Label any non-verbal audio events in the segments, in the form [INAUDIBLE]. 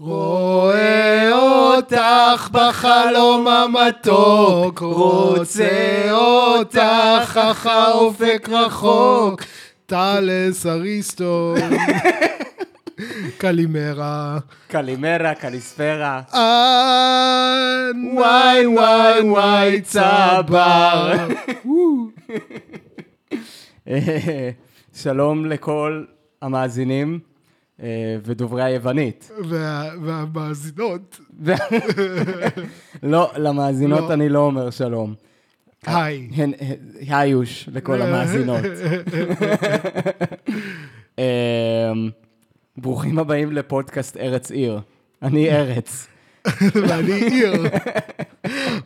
רואה אותך בחלום המתוק, רוצה אותך אך האופק רחוק, טלס אריסטו, [LAUGHS] קלימרה. קלימרה, קליספרה. וואי וואי וואי צבר. [LAUGHS] שלום לכל המאזינים ודוברי היוונית. וה- והמאזינות, לא, למאזינות לא. אני לא אומר שלום. היי. היוש לכל המאזינות. [LAUGHS] אמ, ברוכים הבאים לפודקאסט ארץ עיר. אני ארץ. ואני עיר.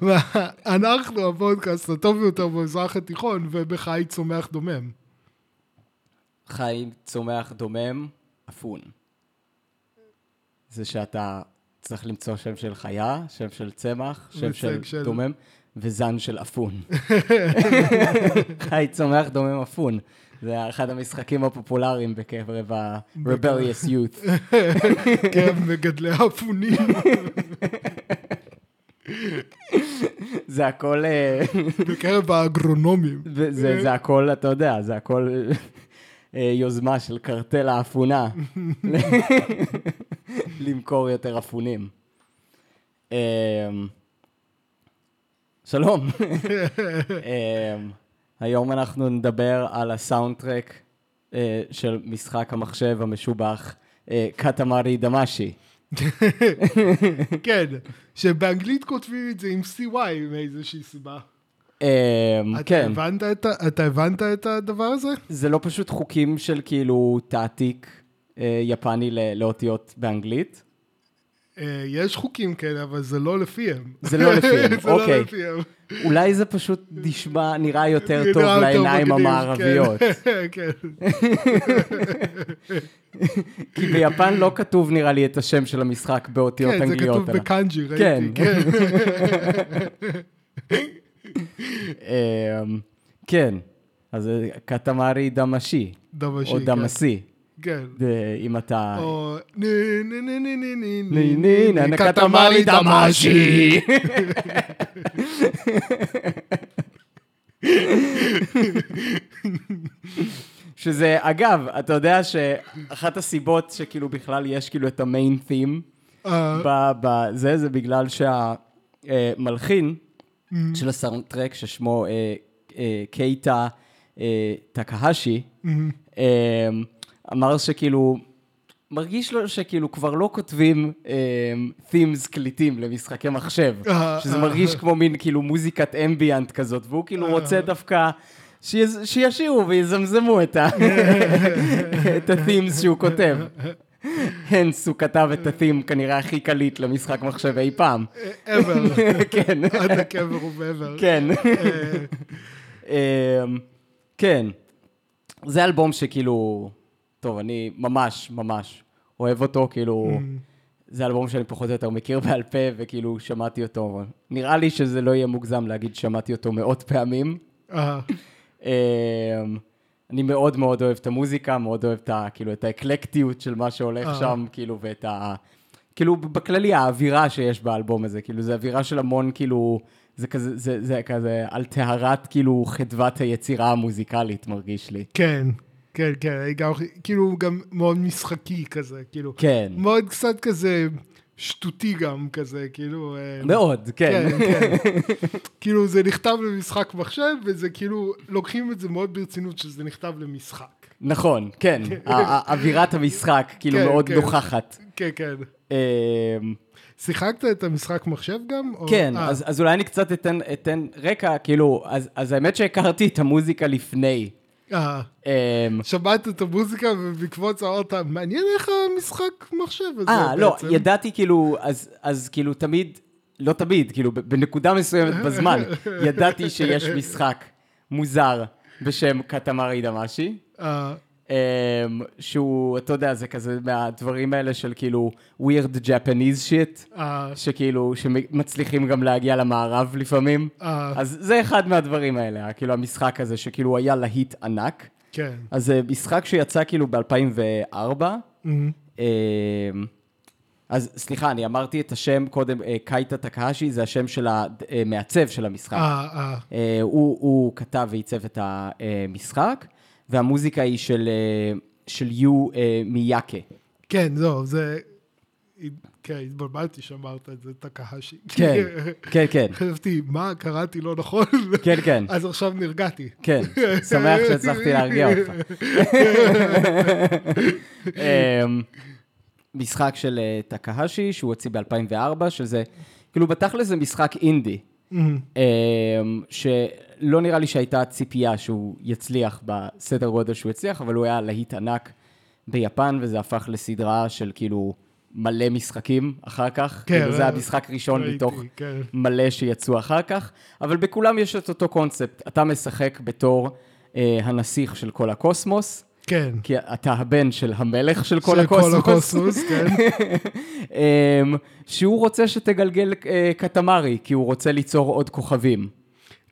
ואנחנו הפודקאסט הטוב ביותר במזרח התיכון, ובחי צומח דומם. חי, צומח, דומם, אפון. זה שאתה צריך למצוא שם של חיה, שם של צמח, שם של של- דומם, וזן של אפון. חי, צומח, דומם, אפון. זה אחד המשחקים הפופולריים בקרב ה-rebellious youth. כן, מגדלי אפונים. זה הכל, אה, בקרב האגרונומים. זה הכל, אתה יודע, זה הכל יוזמה של קרטל האפונה. [LAUGHS] למכור יותר אפונים. אמ, שלום. [LAUGHS] אמ, היום אנחנו נדבר על הסאונד טרק אה, של משחק המחשב המשובח אה, קטמרי דמשי. [LAUGHS] כן, שבאנגלית כותבים את זה עם CY מאיזושהי סיבה. אמ, כן, הבנת את אתה הבנת את הדבר הזה? זה לא פשוט חוקים של כאילו תעתיק אה, יפני לאותיות באנגלית. אה, יש חוקים כאלה, אבל זה לא לפיהם. זה לא לפיהם, [LAUGHS] זה לא אוקיי. לפיהם. אולי זה פשוט נשמע, נראה יותר טוב לעיניים המערביות. כן, [LAUGHS] כן. כי ביפן לא כתוב נראה לי את השם של המשחק באותיות כן, זה אנגליות. כתוב בקאנג'י, ראיתי. כן. [LAUGHS] כן. אמ, כן, אז קטמרי דמשי, דמשי, או כן. דמשי, כן. זה- אם אתה... או ני ני ני ני ני ני ני ני נה נה קטמרי דמשי. שזה, אגב, אתה יודע שאחת הסיבות שכאילו בכלל יש כאילו את המיין תים אה, בזה, זה בגלל שהמלחין של הסאונד טרק, ששמו אה, אה, קייטה אה, טקהשי, אה, אמר שכאילו, מרגיש לו שכאילו כבר לא כותבים תימס קליטים למשחקי מחשב, שזה. מרגיש כמו מין כאילו מוזיקת אמביאנט כזאת, והוא כאילו רוצה דווקא... שישירו ויזמזמו [LAUGHS] את ה-themes שהוא כותב. הנס, הוא כתב את ה-theme כנראה הכי קליט למשחק מחשב אי פעם. ever. [LAUGHS] כן, עד הקבר ומעבר. כן. אה, אמ, כן. זה אלבום שכאילו, טוב, אני ממש, ממש אוהב אותו, כאילו, זה אלבום שאני פחות או יותר מכיר בעל פה, וכאילו שמעתי אותו. נראה לי שזה לא יהיה מוגזם להגיד ששמעתי אותו מאות פעמים. אני מאוד מאוד אוהב את המוזיקה, מאוד אוהב את, ה, כאילו, את האקלקטיות של מה שהולך אה. שם, כאילו, ואת ה... כאילו, בכללי, האווירה שיש באלבום הזה, כאילו, זה אווירה של המון, כאילו, זה כזה, זה, זה כזה על טהרת, כאילו, חדוות היצירה המוזיקלית, מרגיש לי. כן, כן, כן, גם, כאילו גם מאוד משחקי כזה, כאילו, כן. מאוד קצת כזה שטותי גם כזה, כאילו, אה, מאוד, כן. כן, כן. [LAUGHS] כאילו זה נכתב למשחק מחשב, וזה כאילו, לוקחים את זה מאוד ברצינות שזה נכתב למשחק. נכון, כן. ה- אווירת המשחק, כאילו, כן, מאוד כן. נוכחת. כן, כן. אמ, שיחקת את המשחק מחשב גם? או- כן, אה, אז, אז אולי אני קצת אתן, אתן רקע, כאילו, אז, אז האמת שהכרתי את המוזיקה לפני. אה, אמ, שמעת את המוזיקה ובעקבות זה אמרת, מעניין איך המשחק מחשב הזה אה, לא, בעצם." ידעתי כאילו, אז, כאילו תמיד, לא תמיד, כאילו בנקודה מסוימת בזמן, ידעתי שיש משחק מוזר בשם קטמרי דמשי, אה, שהוא, אתה יודע, זה כזה מהדברים האלה של כאילו weird Japanese shit, אה, שכאילו, שמצליחים גם להגיע למערב לפעמים. אה, אז זה אחד מהדברים האלה, כאילו המשחק הזה, שכאילו היה להיט ענק. כן. אז זה משחק שיצא כאילו ב-2004, מהמם. אמ, אז סליחה, אני אמרתי את השם קודם, אה, קייטה טקהשי, זה השם של המעצב של המשחק. אה, אה. אה, הוא, הוא כתב ועיצב את המשחק, והמוזיקה היא של, אה, של יו אה, מיאקה. כן, זהו, זה... כן, התבלבלתי שאמרת את זה, טקהשי. כן, כן, כן. [LAUGHS] חשבתי, מה, קראתי לא נכון? כן, כן. [LAUGHS] אז עכשיו נרגעתי. כן, [LAUGHS] שמח שהצלחתי להרגיע אותך. אמ, משחק של אה, טקהשי, שהוא הוציא ב-2004, שזה, כאילו בתכל'ס זה משחק אינדי, אמ, שלא נראה לי שהייתה ציפייה שהוא יצליח בסדר גודל שהוא הצליח, אבל הוא היה להיט ענק ביפן, וזה הפך לסדרה של כאילו מלא משחקים אחר כך. כן, כאילו זה אה, המשחק ראשון ראיתי, מתוך כן. מלא שיצאו אחר כך, אבל בכולם יש את אותו קונספט. אתה משחק בתור אה, הנסיך של כל הקוסמוס, כן. כי אתה הבן של המלך של כל של הקוסמוס. כל הקוסמוס, כן. [LAUGHS] אמ, שהוא רוצה שתגלגל אה, קטמרי, כי הוא רוצה ליצור עוד כוכבים.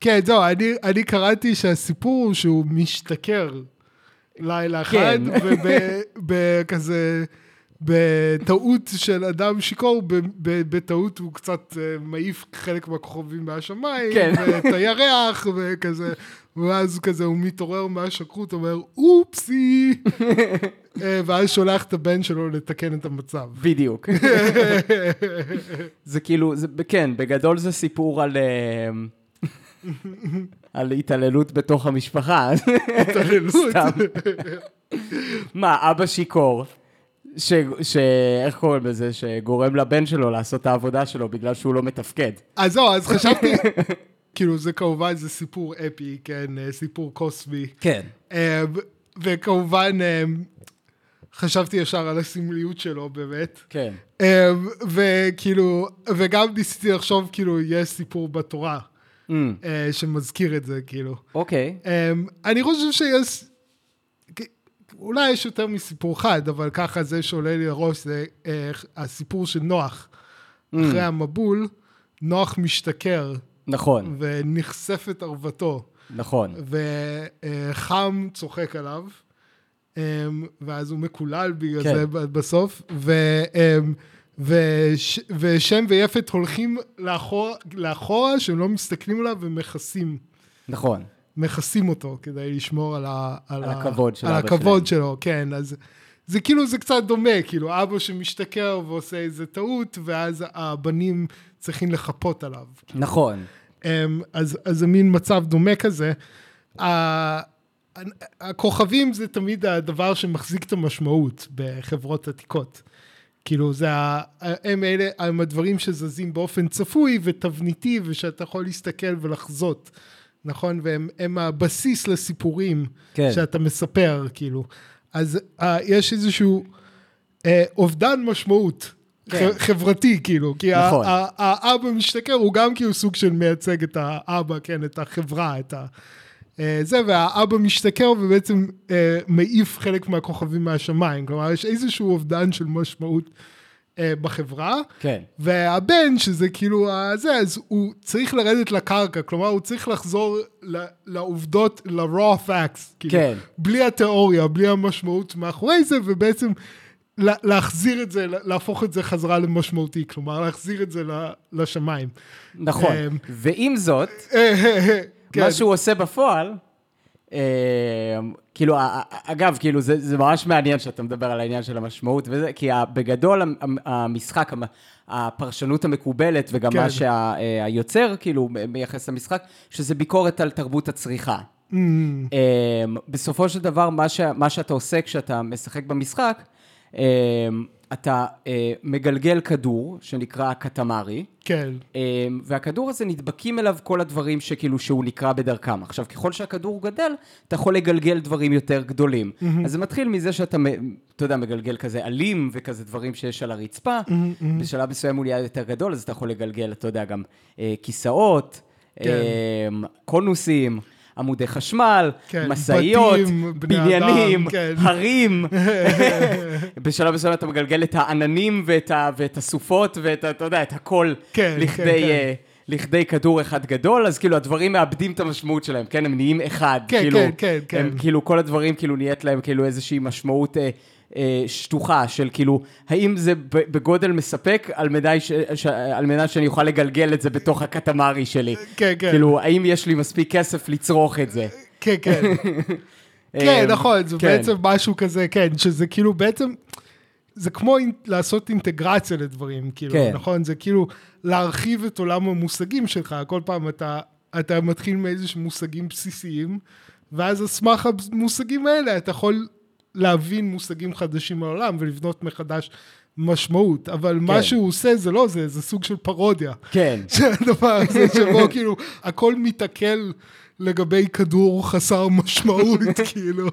כן, זהו, אני, אני קראתי שהסיפור הוא שהוא משתכר לילה אחד, כן. ובכזה, [LAUGHS] בטעות של אדם שיכור, בטעות הוא קצת אה, מעיף חלק מהכוכבים מהשמיים, כן. ואת הירח, [LAUGHS] וכזה, ואז כזה הוא מתעורר מהשכרות, אומר, אופסי, [LAUGHS] אה, ואז שולח את הבן שלו לתקן את המצב. בדיוק. [LAUGHS] זה כאילו, זה, כן, בגדול זה סיפור על... אמ, על התעללות בתוך המשפחה. התעללות. סתם. מה, אבא שיכור, ש... ש... איך קוראים לזה? שגורם לבן שלו לעשות את העבודה שלו בגלל שהוא לא מתפקד. אז זהו, אז [LAUGHS] חשבתי, כאילו זה כמובן זה סיפור אפי, כן, אה, סיפור קוסמי. כן. אה, וכמובן, אה, חשבתי ישר על הסמליות שלו באמת. כן. וכאילו, וגם ניסיתי לחשוב, כאילו, יש סיפור בתורה Mm, שמזכיר את זה, כאילו. אוקיי. אה, אני חושב שיש, אולי יש יותר מסיפור אחד, אבל ככה זה שעולה לי לראש, זה אה, הסיפור של נוח. אחרי המבול, נוח משתכר. נכון, ונחשפת ערוותו, נכון. וחם צוחק עליו, אמ, ואז הוא מקולל בגלל כן. זה בסוף, ו, אמ, וש, ושם ויפת הולכים לאחורה, לאחורה, שהם לא מסתכלים עליו ומכסים. נכון. מכסים אותו כדי לשמור על, ה, על הכבוד של על הכבוד שלו, כן, אז זה כאילו, זה קצת דומה, כאילו, אבא שמשתכר ועושה איזה טעות, ואז הבנים צריכים לחפות עליו. נכון. אמ, אז, אז זה מין מצב דומה כזה. ה- הכוכבים זה תמיד הדבר שמחזיק את המשמעות בחברות עתיקות. כאילו זה, ה- הם אלה, הם הדברים שזזים באופן צפוי ותבניתי ושאתה יכול להסתכל ולחזות, נכון? והם הם הבסיס לסיפורים כן. שאתה מספר, כאילו. אז uh, יש איזשהו uh, אובדן משמעות. כן. חברתי כאילו, כי נכון. האבא משתכר הוא גם כאילו סוג של מייצג את האבא, כן, את החברה, את ה... אה, זה, והאבא משתכר ובעצם אה, מעיף חלק מהכוכבים מהשמיים, כלומר יש איזשהו אובדן של משמעות אה, בחברה, כן. והבן, שזה כאילו הזה, אז הוא צריך לרדת לקרקע, כלומר הוא צריך לחזור לעובדות, ל-raw facts, כאילו, כן. בלי התיאוריה, בלי המשמעות מאחורי זה, ובעצם לה- להחזיר את זה, להפוך את זה חזרה למשמעותי, כלומר להחזיר את זה לשמיים. נכון. אמ, ועם זאת, כן. מה שהוא עושה בפועל, אה, כאילו, ה- ה- אגב, כאילו, זה, זה ממש מעניין שאתה מדבר על העניין של המשמעות וזה, כי בגדול המ- המ- המשחק, המ- הפרשנות המקובלת, וגם כן. מה שהיוצר, כאילו, מייחס למשחק, שזה ביקורת על תרבות הצריכה. Mm, אה, בסופו של דבר, מה, ש, מה שאתה עושה כשאתה משחק במשחק, אה, אתה אה, מגלגל כדור, שנקרא קטמרי, כן, אמ, והכדור הזה נדבקים אליו כל הדברים שכאילו שהוא נקרא בדרכם. עכשיו, ככל שהכדור גדל, אתה יכול לגלגל דברים יותר גדולים. אז זה מתחיל מזה שאתה, אתה יודע, מגלגל כזה עלים וכזה דברים שיש על הרצפה. בשלב מסוים הוא נהיה יותר גדול, אז אתה יכול לגלגל, אתה יודע, גם אה, כיסאות, כן. אמ, קונוסים. עמודי חשמל, כן, משאיות, בתים, בני בניינים, כן. הרים. [LAUGHS] בשלב מסוים אתה מגלגל את העננים ואת, ה, ואת הסופות ואת, אתה יודע, את הכל כן, לכדי, כן, כן. לכדי כדור אחד גדול, אז כאילו הדברים מאבדים את המשמעות שלהם, כן? הם נהיים אחד. כן, כאילו, כן, כן, כן. הם כאילו, כל הדברים כאילו נהיית להם כאילו איזושהי משמעות אה, שטוחה של כאילו, האם זה בגודל מספק על מנת, ש, ש, על מנת שאני אוכל לגלגל את זה בתוך הקטמרי שלי. כן, כן. כאילו, האם יש לי מספיק כסף לצרוך את זה? כן, כן. [LAUGHS] כן, נכון, זה כן. בעצם משהו כזה, כן, שזה כאילו בעצם, זה כמו לעשות אינטגרציה לדברים, כאילו, כן. נכון? זה כאילו להרחיב את עולם המושגים שלך, כל פעם אתה, אתה מתחיל מאיזשהם מושגים בסיסיים, ואז על סמך המושגים האלה אתה יכול להבין מושגים חדשים מהעולם ולבנות מחדש משמעות, אבל כן. מה שהוא עושה זה לא זה, זה סוג של פרודיה. כן. [LAUGHS] שהדבר הזה שבו [LAUGHS] כאילו הכל מתעכל לגבי כדור חסר משמעות, [LAUGHS] כאילו.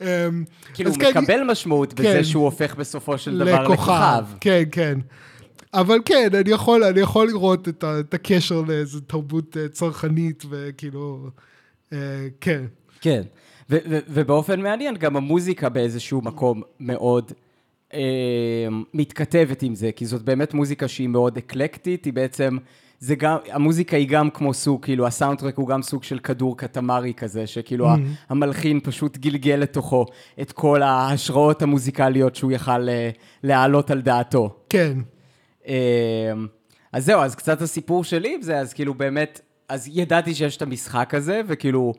אמ, כאילו הוא כן, מקבל משמעות כן, בזה שהוא הופך בסופו של דבר לכוכב. כן, כן. אבל כן, אני יכול, אני יכול לראות את, ה, את הקשר לאיזו תרבות אה, צרכנית, וכאילו, אה, כן. כן. ו- ו- ובאופן מעניין, גם המוזיקה באיזשהו מקום מאוד אה, מתכתבת עם זה, כי זאת באמת מוזיקה שהיא מאוד אקלקטית, היא בעצם, זה גם, המוזיקה היא גם כמו סוג, כאילו הסאונדטרק הוא גם סוג של כדור קטמרי כזה, שכאילו mm-hmm. המלחין פשוט גלגל לתוכו את כל ההשראות המוזיקליות שהוא יכל אה, להעלות על דעתו. כן. אה, אז זהו, אז קצת הסיפור שלי עם זה, אז כאילו באמת, אז ידעתי שיש את המשחק הזה, וכאילו...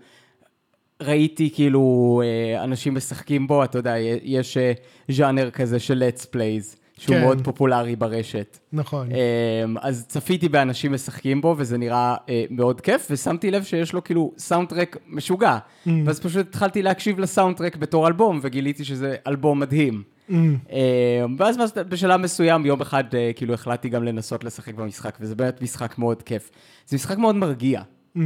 ראיתי כאילו אה, אנשים משחקים בו, אתה יודע, יש אה, ז'אנר כזה של let's plays, שהוא כן. מאוד פופולרי ברשת. נכון. אמ, אז צפיתי באנשים משחקים בו, וזה נראה אה, מאוד כיף, ושמתי לב שיש לו כאילו סאונדטרק משוגע. Mm. ואז פשוט התחלתי להקשיב לסאונדטרק בתור אלבום, וגיליתי שזה אלבום מדהים. Mm. אמ, ואז בשלב מסוים, יום אחד, כאילו החלטתי גם לנסות לשחק במשחק, וזה באמת משחק מאוד כיף. זה משחק מאוד מרגיע. Mm.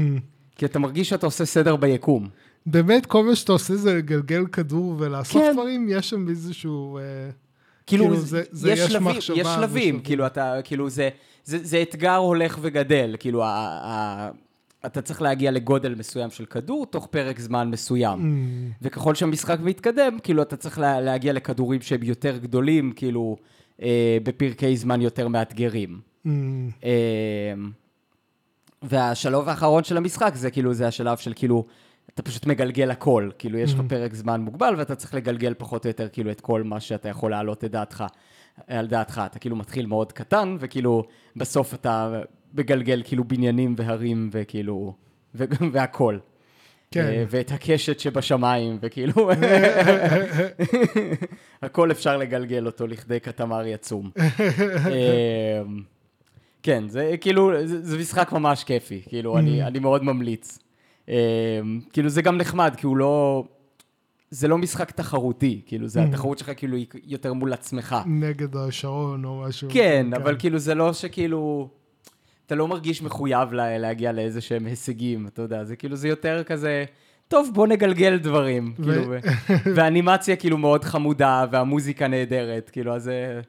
כי אתה מרגיש שאתה עושה סדר ביקום. באמת, כל מה שאתה עושה זה לגלגל כדור ולעשות כן. דברים, יש שם איזשהו... אה, כאילו, כאילו זה, זה יש, יש שלבים, מחשבה. יש שלבים, כאילו, אתה, כאילו, זה, זה, זה אתגר הולך וגדל, כאילו, ה, ה, אתה צריך להגיע לגודל מסוים של כדור תוך פרק זמן מסוים. Mm. וככל שהמשחק מתקדם, כאילו, אתה צריך לה, להגיע לכדורים שהם יותר גדולים, כאילו, אה, בפרקי זמן יותר מאתגרים. Mm. אה, והשלב האחרון של המשחק זה כאילו, זה השלב של כאילו, אתה פשוט מגלגל הכל, כאילו יש לך mm-hmm. פרק זמן מוגבל ואתה צריך לגלגל פחות או יותר כאילו את כל מה שאתה יכול להעלות את דעתך, על דעתך, אתה כאילו מתחיל מאוד קטן וכאילו בסוף אתה מגלגל כאילו בניינים והרים וכאילו, [LAUGHS] והכל. כן. אה, ואת הקשת שבשמיים, וכאילו, [LAUGHS] הכל אפשר לגלגל אותו לכדי קטמרי עצום. [LAUGHS] אה, כן, זה כאילו, זה משחק ממש כיפי, כאילו, אני, mm-hmm. אני מאוד ממליץ. אמ, כאילו זה גם נחמד, כי הוא לא... זה לא משחק תחרותי, כאילו, זה mm. התחרות שלך כאילו היא יותר מול עצמך. נגד השעון או משהו. כן, אבל כאילו זה לא שכאילו... אתה לא מרגיש מחויב לה, להגיע לאיזה שהם הישגים, אתה יודע, זה כאילו, זה יותר כזה, טוב, בוא נגלגל דברים, ו... כאילו, [LAUGHS] והאנימציה כאילו מאוד חמודה, והמוזיקה נהדרת, כאילו, אז זה,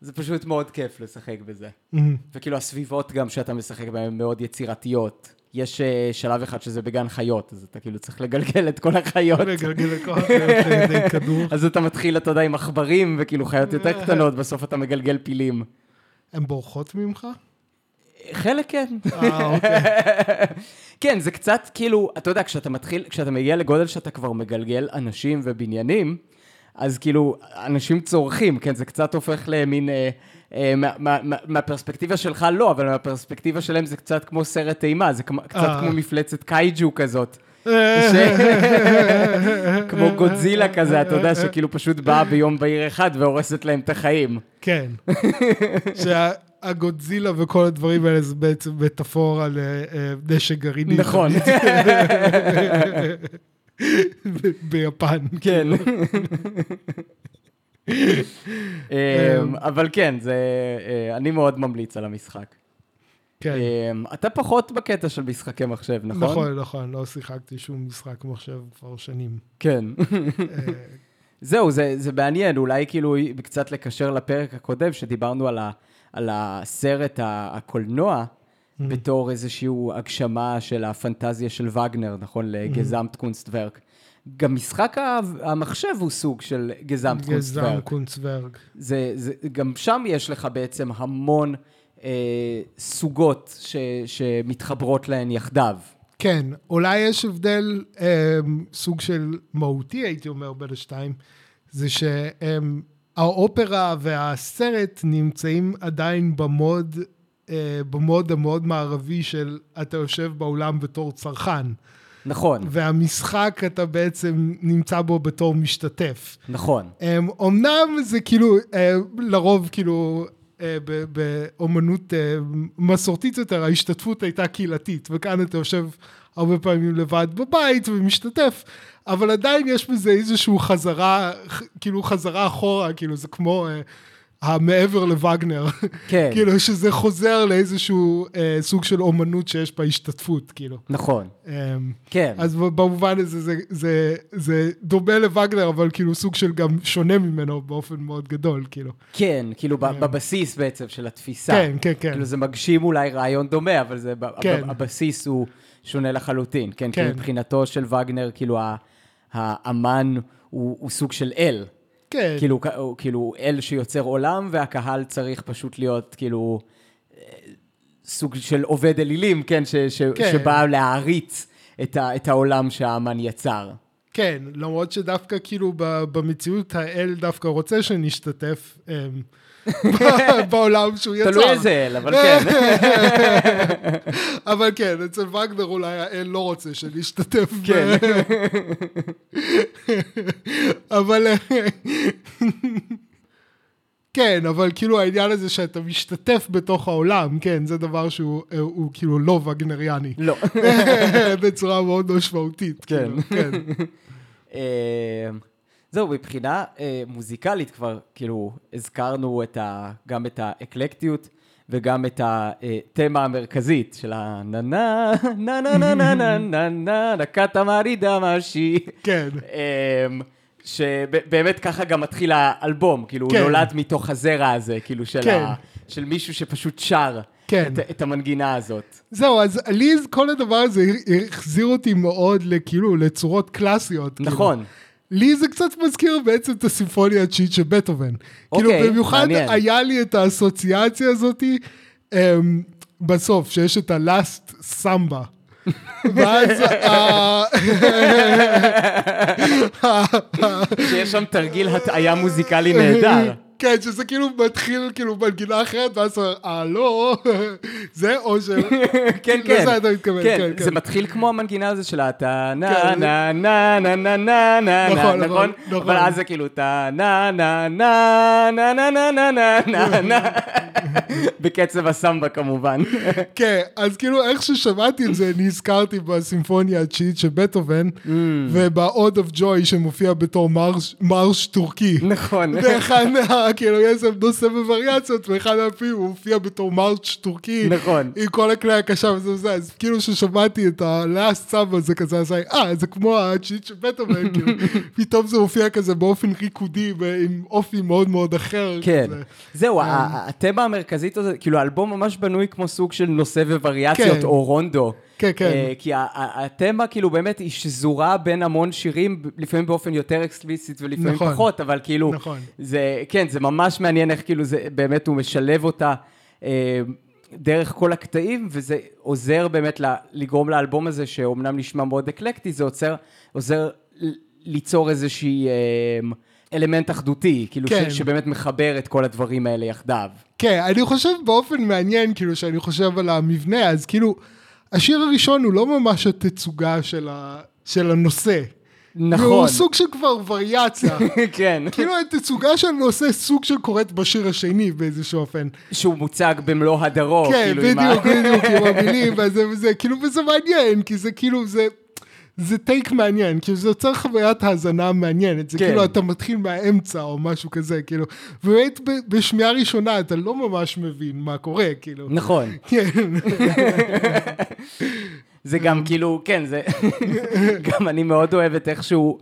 זה פשוט מאוד כיף לשחק בזה. Mm-hmm. וכאילו, הסביבות גם שאתה משחק בהן מאוד יצירתיות. יש uh, שלב אחד שזה בגן חיות, אז אתה כאילו צריך לגלגל את כל החיות. [LAUGHS] לגלגל את כל החיות לידי [LAUGHS] כדור. אז אתה מתחיל, אתה יודע, עם עכברים וכאילו חיות יותר קטנות, בסוף אתה מגלגל פילים. הן בורחות ממך? חלק כן. אה, אוקיי. [LAUGHS] כן, זה קצת כאילו, אתה יודע, כשאתה מתחיל, כשאתה מגיע לגודל שאתה כבר מגלגל אנשים ובניינים, אז כאילו, אנשים צורכים, כן, זה קצת הופך למין... אה, אה, מהפרספקטיבה שלך לא, אבל מהפרספקטיבה שלהם זה קצת כמו סרט אימה, זה קצת אה. כמו מפלצת קייג'ו כזאת. כמו גודזילה כזה, אתה יודע, שכאילו פשוט באה ביום בהיר אחד והורסת להם את החיים. כן. שהגודזילה וכל הדברים האלה זה בעצם מטאפורה לנשק גרעיני. נכון. [LAUGHS] ביפן. כן. [LAUGHS] אמ, אבל כן, זה, אה, אני מאוד ממליץ על המשחק. כן. אמ, אתה פחות בקטע של משחקי מחשב, נכון? נכון, נכון, לא שיחקתי שום משחק מחשב כבר שנים. כן. אה, זהו, זה, זה מעניין, אולי כאילו קצת לקשר לפרק הקודם, שדיברנו על, ה, על הסרט הקולנוע, mm-hmm. בתור איזושהי הגשמה של הפנטזיה של וגנר, נכון? ל Gesamtkunstwerk. גם משחק המחשב הוא סוג של. Gesamtkunstwerk. זה, זה, גם שם יש לך בעצם המון אה, סוגות ש, שמתחברות להן יחדיו. כן, אולי יש הבדל אה, סוג של מהותי, הייתי אומר, בין השתיים. זה שהאופרה והסרט נמצאים עדיין במוד, אה, במוד המאוד מערבי של אתה יושב באולם בתור צרכן. נכון, והמשחק אתה בעצם נמצא בו בתור משתתף. נכון. אמ, אמנם זה כאילו, אה, לרוב כאילו, אה, באומנות אה, מסורתית יותר, ההשתתפות הייתה קהילתית, וכאן אתה יושב הרבה פעמים לבד בבית ומשתתף, אבל עדיין יש בזה איזשהו חזרה, כאילו חזרה אחורה, כאילו זה כמו המעבר לווגנר. כן. כאילו שזה חוזר לאיזשהו אה, סוג של אומנות שיש בה השתתפות, כאילו. נכון, אמ, כן. אז במובן הזה זה, זה, זה דומה לווגנר, אבל כאילו סוג של גם שונה ממנו באופן מאוד גדול, כאילו. כן, כאילו ב- בבסיס בעצם של התפיסה. כן, כן, כן. כאילו זה מגשים אולי רעיון דומה, אבל זה, כן. הבסיס הוא שונה לחלוטין. כן, כן. כאילו מבחינתו של וגנר, כאילו האמן הוא, הוא סוג של אל. כן, כאילו, הוא כאילו אל שיוצר עולם, והקהל צריך פשוט להיות כאילו אה, סוג של עובד אלילים, כן, ש, ש, כן. שבא להעריץ את, ה, את העולם שהאמן יצר. כן, למרות שדווקא כאילו במציאות האל דווקא רוצה שנשתתף אמ, בעולם שהוא יצר. תלוי איזה אל, אבל כן. [LAUGHS] אבל כן, אצל וגנר אולי האל לא רוצה שנשתתף. ב- כן. [LAUGHS] אבל... [LAUGHS] כן, אבל כאילו העניין הזה שאתה משתתף בתוך העולם, כן, זה דבר שהוא אה, הוא כאילו לא וגנריאני. לא. בצורה מאוד משמעותית. כן. כאילו, כן. זהו, מבחינה אה, מוזיקלית כבר, כאילו, הזכרנו את ה, גם את האקלקטיות וגם את התמה המרכזית של הנה נה נה נה נה נה נה נה [LAUGHS] נה נקטה מרידה משי. כן. אמ, שבאמת ככה גם מתחיל האלבום, כאילו הוא כן. נולד מתוך הזרע הזה, כאילו של, כן. ה, של מישהו שפשוט שר כן. את, את המנגינה הזאת. זהו, אז לי כל הדבר הזה החזיר אותי מאוד לכאילו לצורות קלאסיות. כאילו. לי זה קצת מזכיר בעצם את הסימפוניה התשיעית של בטהובן. כאילו אוקיי, במיוחד מעניין. היה לי את האסוציאציה הזאתי אמ, בסוף, שיש את הלאסט סמבה. [LAUGHS] ואז שיש שם תרגיל הטעיה מוזיקלי נהדר. [LAUGHS] כן, שזה כאילו מתחיל כאילו מנגינה אחרת, ואז הוא אומר, אה, לא, זה או ש... כן, כן. לזה אתה מתכוון, כן, כן, זה כן. מתחיל כמו המנגינה הזו של הטה נה כן, נה נה נה נה נה נה נכון, נכון, נכון? נכון. אבל אז זה כאילו טה נה נה נה נה נה נה נה נה נה נה בקצב הסמבה כמובן. כן, אז כאילו איך ששמעתי את זה, נזכרתי בסימפוניה התשיעית של בטהובן, Mm. וב-Ode of Joy שמופיע בתור מרש טורקי. נכון. באחד מה, כאילו, יש שם נושא בווריאציות, ואחד מהפעמים הוא מופיע בתור מרש טורקי. נכון. עם כל הכלי הקשה וזה וזה, אז כאילו ששמעתי את הלאסט סאבה זה כזה, אז היה, אה, זה כמו התשיעית של בטהובן, [LAUGHS] כאילו, פתאום זה מופיע כזה באופן ריקודי, ועם אופי מאוד מאוד אחר. כן. כזה. זהו, התמה המרכזית הזה, כאילו האלבום ממש בנוי כמו סוג של נושא ווריאציות, כן. או רונדו. כן, כן. אה, כי התמה כאילו באמת היא שזורה בין המון שירים, לפעמים באופן יותר אקספליסיט ולפעמים נכון. פחות, אבל כאילו, נכון. זה, כן, זה ממש מעניין איך כאילו זה, באמת הוא משלב אותה. אה, דרך כל הקטעים, וזה עוזר באמת לגרום לאלבום הזה, שאומנם נשמע מאוד אקלקטי, זה עוצר, עוזר ליצור איזושהי אה, אלמנט אחדותי, כאילו כן. ש, שבאמת מחבר את כל הדברים האלה יחדיו. כן, אני חושב באופן מעניין, כאילו, שאני חושב על המבנה, אז כאילו, השיר הראשון הוא לא ממש התצוגה של, ה... של הנושא. נכון. הוא סוג של כבר וריאציה. [LAUGHS] כן. כאילו התצוגה של הנושא סוג של קורית בשיר השני באיזשהו אופן. שהוא מוצג במלוא הדרו, כן, כאילו בדיוק, בדיוק, עם המילים [LAUGHS] וזה וזה, כאילו, וזה מעניין, כי זה כאילו, זה... זה טייק מעניין, כאילו זה יוצר חוויית האזנה מעניינת, זה כן. כאילו אתה מתחיל מהאמצע או משהו כזה, כאילו, ובאמת ב- בשמיעה ראשונה אתה לא ממש מבין מה קורה, כאילו. נכון. [LAUGHS] כן, זה גם כאילו, כן, זה... [LAUGHS] גם אני מאוד אוהב את איכשהו,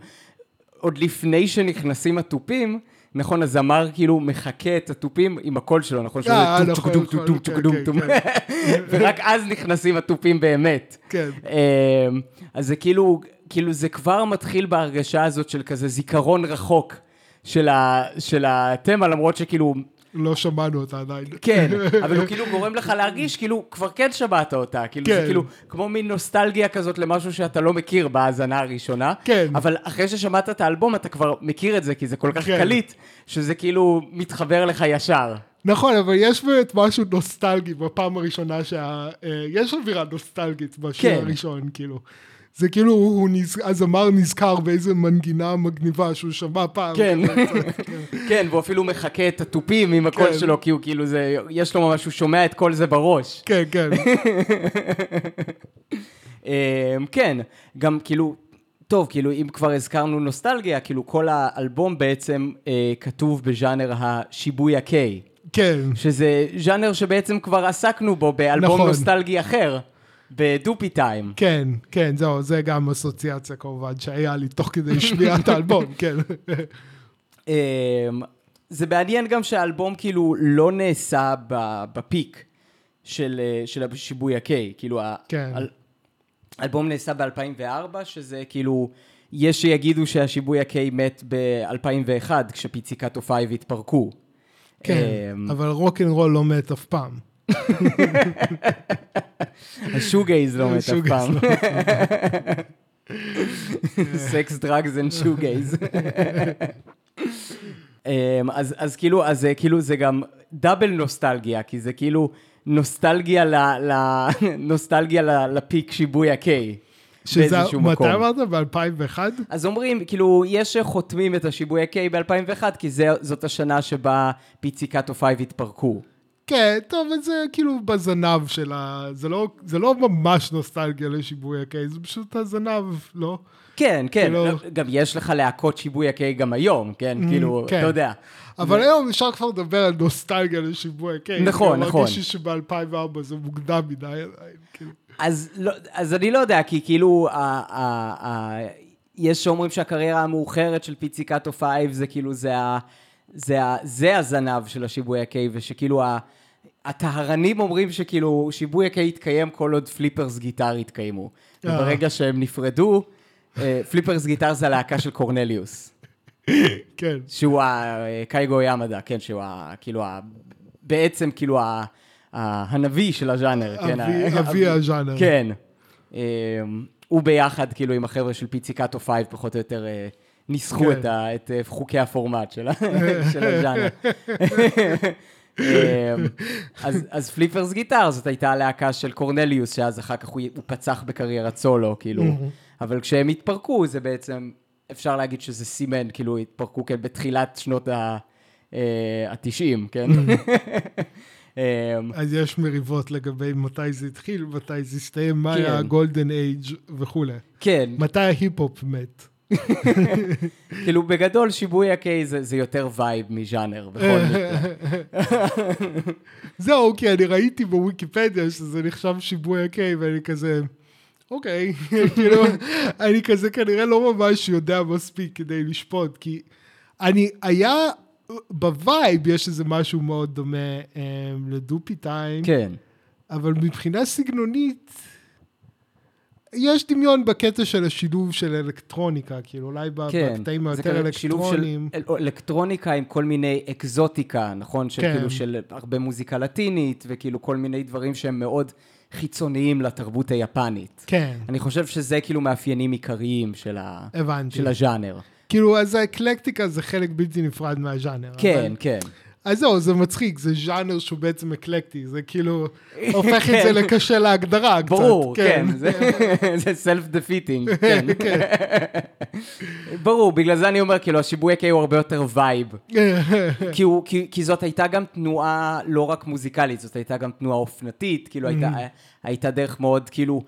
עוד לפני שנכנסים התופים, נכון, הזמר כאילו מחקה את התופים עם הקול שלו, נכון? שהוא אה, עושה נכון, טום, נכון, טום, טום, כן, טום. ורק אז נכנסים התופים באמת. כן. אז זה כאילו, כאילו זה כבר מתחיל בהרגשה הזאת של כזה זיכרון רחוק של התמה, למרות שכאילו לא שמענו אותה עדיין. כן, אבל הוא [LAUGHS] כאילו גורם לך להרגיש כאילו כבר כן שמעת אותה. כאילו זה כן. כאילו כמו מין נוסטלגיה כזאת למשהו שאתה לא מכיר בהאזנה הראשונה. כן. אבל אחרי ששמעת את האלבום אתה כבר מכיר את זה, כי זה כל כך כן. קליט, שזה כאילו מתחבר לך ישר. נכון, אבל יש באמת משהו נוסטלגי בפעם הראשונה שה... אה, יש אווירה נוסטלגית בשיר כן. הראשון, כאילו. זה כאילו, הוא נז... הזמר נזכר באיזה מנגינה מגניבה שהוא שמע פעם. [LAUGHS] כן, כן, והוא אפילו מחקה את התופים עם הקול כן. שלו, כי הוא כאילו זה, יש לו ממש, הוא שומע את כל זה בראש. כן, כן. [LAUGHS] אמ, כן, גם כאילו, טוב, כאילו, אם כבר הזכרנו נוסטלגיה, כאילו, כל האלבום בעצם אה, כתוב בז'אנר השיבוי הקיי, כן, שזה ז'אנר שבעצם כבר עסקנו בו באלבום נכון. נוסטלגי אחר, בדופי טיים. כן, כן, זהו, זה גם אסוציאציה כמובן שהיה לי תוך כדי שמיעת [LAUGHS] האלבום, כן. אמ, זה מעניין גם שהאלבום כאילו לא נעשה בפיק של, אה, של השיבוי הקיי, כאילו, כן. האל- האלבום נעשה ב-2004, שזה כאילו, יש שיגידו שהשיבויה-קיי מת ב-2001, כש Pizzicato 5 התפרקו. כן, אמ, אבל רוקנרול לא מת אף פעם. ה shoegaze לא מת אף פעם. sex, drugs and shoegaze. אמ, אז, אז כאילו, אז כאילו, זה גם דאבל נוסטלגיה, כי זה כאילו נוסטלגיה ל... ל נוסטלגיה ל, לפיק שיבוי הקיי. שזה. מתי אמרת? ב-2001? אז אומרים, כאילו, יש שחותמים את השיבוי הקיי ב-2001, כי זה, זאת השנה שבה פיציקטו 5 התפרקו. כן, טוב, זה כאילו בזנב של ה... זה לא, זה לא ממש נוסטלגיה לשיבוי הקיי, זה פשוט הזנב, לא? כן, כן, כאילו- לא, גם יש לך להקות שיבוי הקיי גם היום, כן? כאילו, כן. אתה יודע. אבל היום אפשר כבר לדבר על נוסטלגיה לשיבויה קיי. נכון, נכון. מרגיש לי שב-2004 זה מוקדם מדי, עדיין, כאילו. אז, לא, אז אני לא יודע, כי כאילו, ה, ה, ה, יש שאומרים שהקריירה המאוחרת של Pizzicato 5 זה כאילו, זה, ה, זה, ה, זה הזנב של השיבויה קיי, ושכאילו, ה, הטהרנים אומרים שכאילו, שיבויה קיי יתקיים כל עוד Flipper's Guitar יתקיימו. אה. וברגע שהם נפרדו, אה, Flipper's Guitar זה הלהקה של קורנליוס. כן. שהוא הקייגו ימדה, כן, שהוא ה, כאילו, ה, בעצם כאילו ה, הנביא של הז'אנר, כן? אבי- הז'אנר. כן. אמ, הוא ביחד, כאילו, עם החבר'ה של פיציקטו 5, פחות או יותר אה, ניסחו כן. את, ה, את אה, חוקי הפורמט של, [LAUGHS] של הז'אנר. אמ, אז, אז פליפרס גיטר, זאת הייתה הלהקה של קורנליוס, שאז אחר כך הוא, הוא פצח בקריירת סולו, כאילו. אבל כשהם התפרקו, זה בעצם, אפשר להגיד שזה סימן, כאילו, התפרקו כן, בתחילת שנות ה-90, כן? אמ, אז יש מריבות לגבי מתי זה התחיל, מתי זה הסתיים, מה כן. היה ה golden age וכולי. כן, מתי ההיפ-הופ מת. כאילו בגדול שיבויה קיי זה, זה יותר vibe מז'אנר, בכל מקרה. זהו, כי אני ראיתי בוויקיפדיה שזה נחשב שיבויה קיי, ואני כזה, אוקיי, [LAUGHS] כאילו, אני כזה כנראה לא ממש יודע מספיק כדי לשפוט, כי אני, היה, ב vibe יש איזה משהו מאוד דומה אה, לדופי טיים, כן. אבל מבחינה סגנונית, יש דמיון בקטע של השילוב של אלקטרוניקה, כאילו אולי כן, בקטעים זה היותר כזה שילוב של אלקטרוניים. אל- אלקטרוניקה עם כל מיני אקזוטיקה, נכון? של כן. כאילו של הרבה מוזיקה לטינית, וכאילו כל מיני דברים שהם מאוד חיצוניים לתרבות היפנית. כן, אני חושב שזה כאילו מאפיינים עיקריים של, ה... הבנתי. של הז'אנר. כאילו, אז האקלקטיקה זה חלק בלתי נפרד מהז'אנר. כן, אבל... כן. אז זהו, זה מצחיק, זה ז'אנר שהוא בעצם אקלקטי, זה כאילו [LAUGHS] הופך את זה לקשה להגדרה קצת. ברור, כן, זה, [LAUGHS] זה self-defeating, [LAUGHS] כן. ברור, בגלל זה אני אומר, כאילו, השיבויה קיי הוא הרבה יותר vibe. כי, הוא, כי, כי זאת הייתה גם תנועה לא רק מוזיקלית, זאת הייתה גם תנועה אופנתית, כאילו הייתה, הייתה דרך מאוד כאילו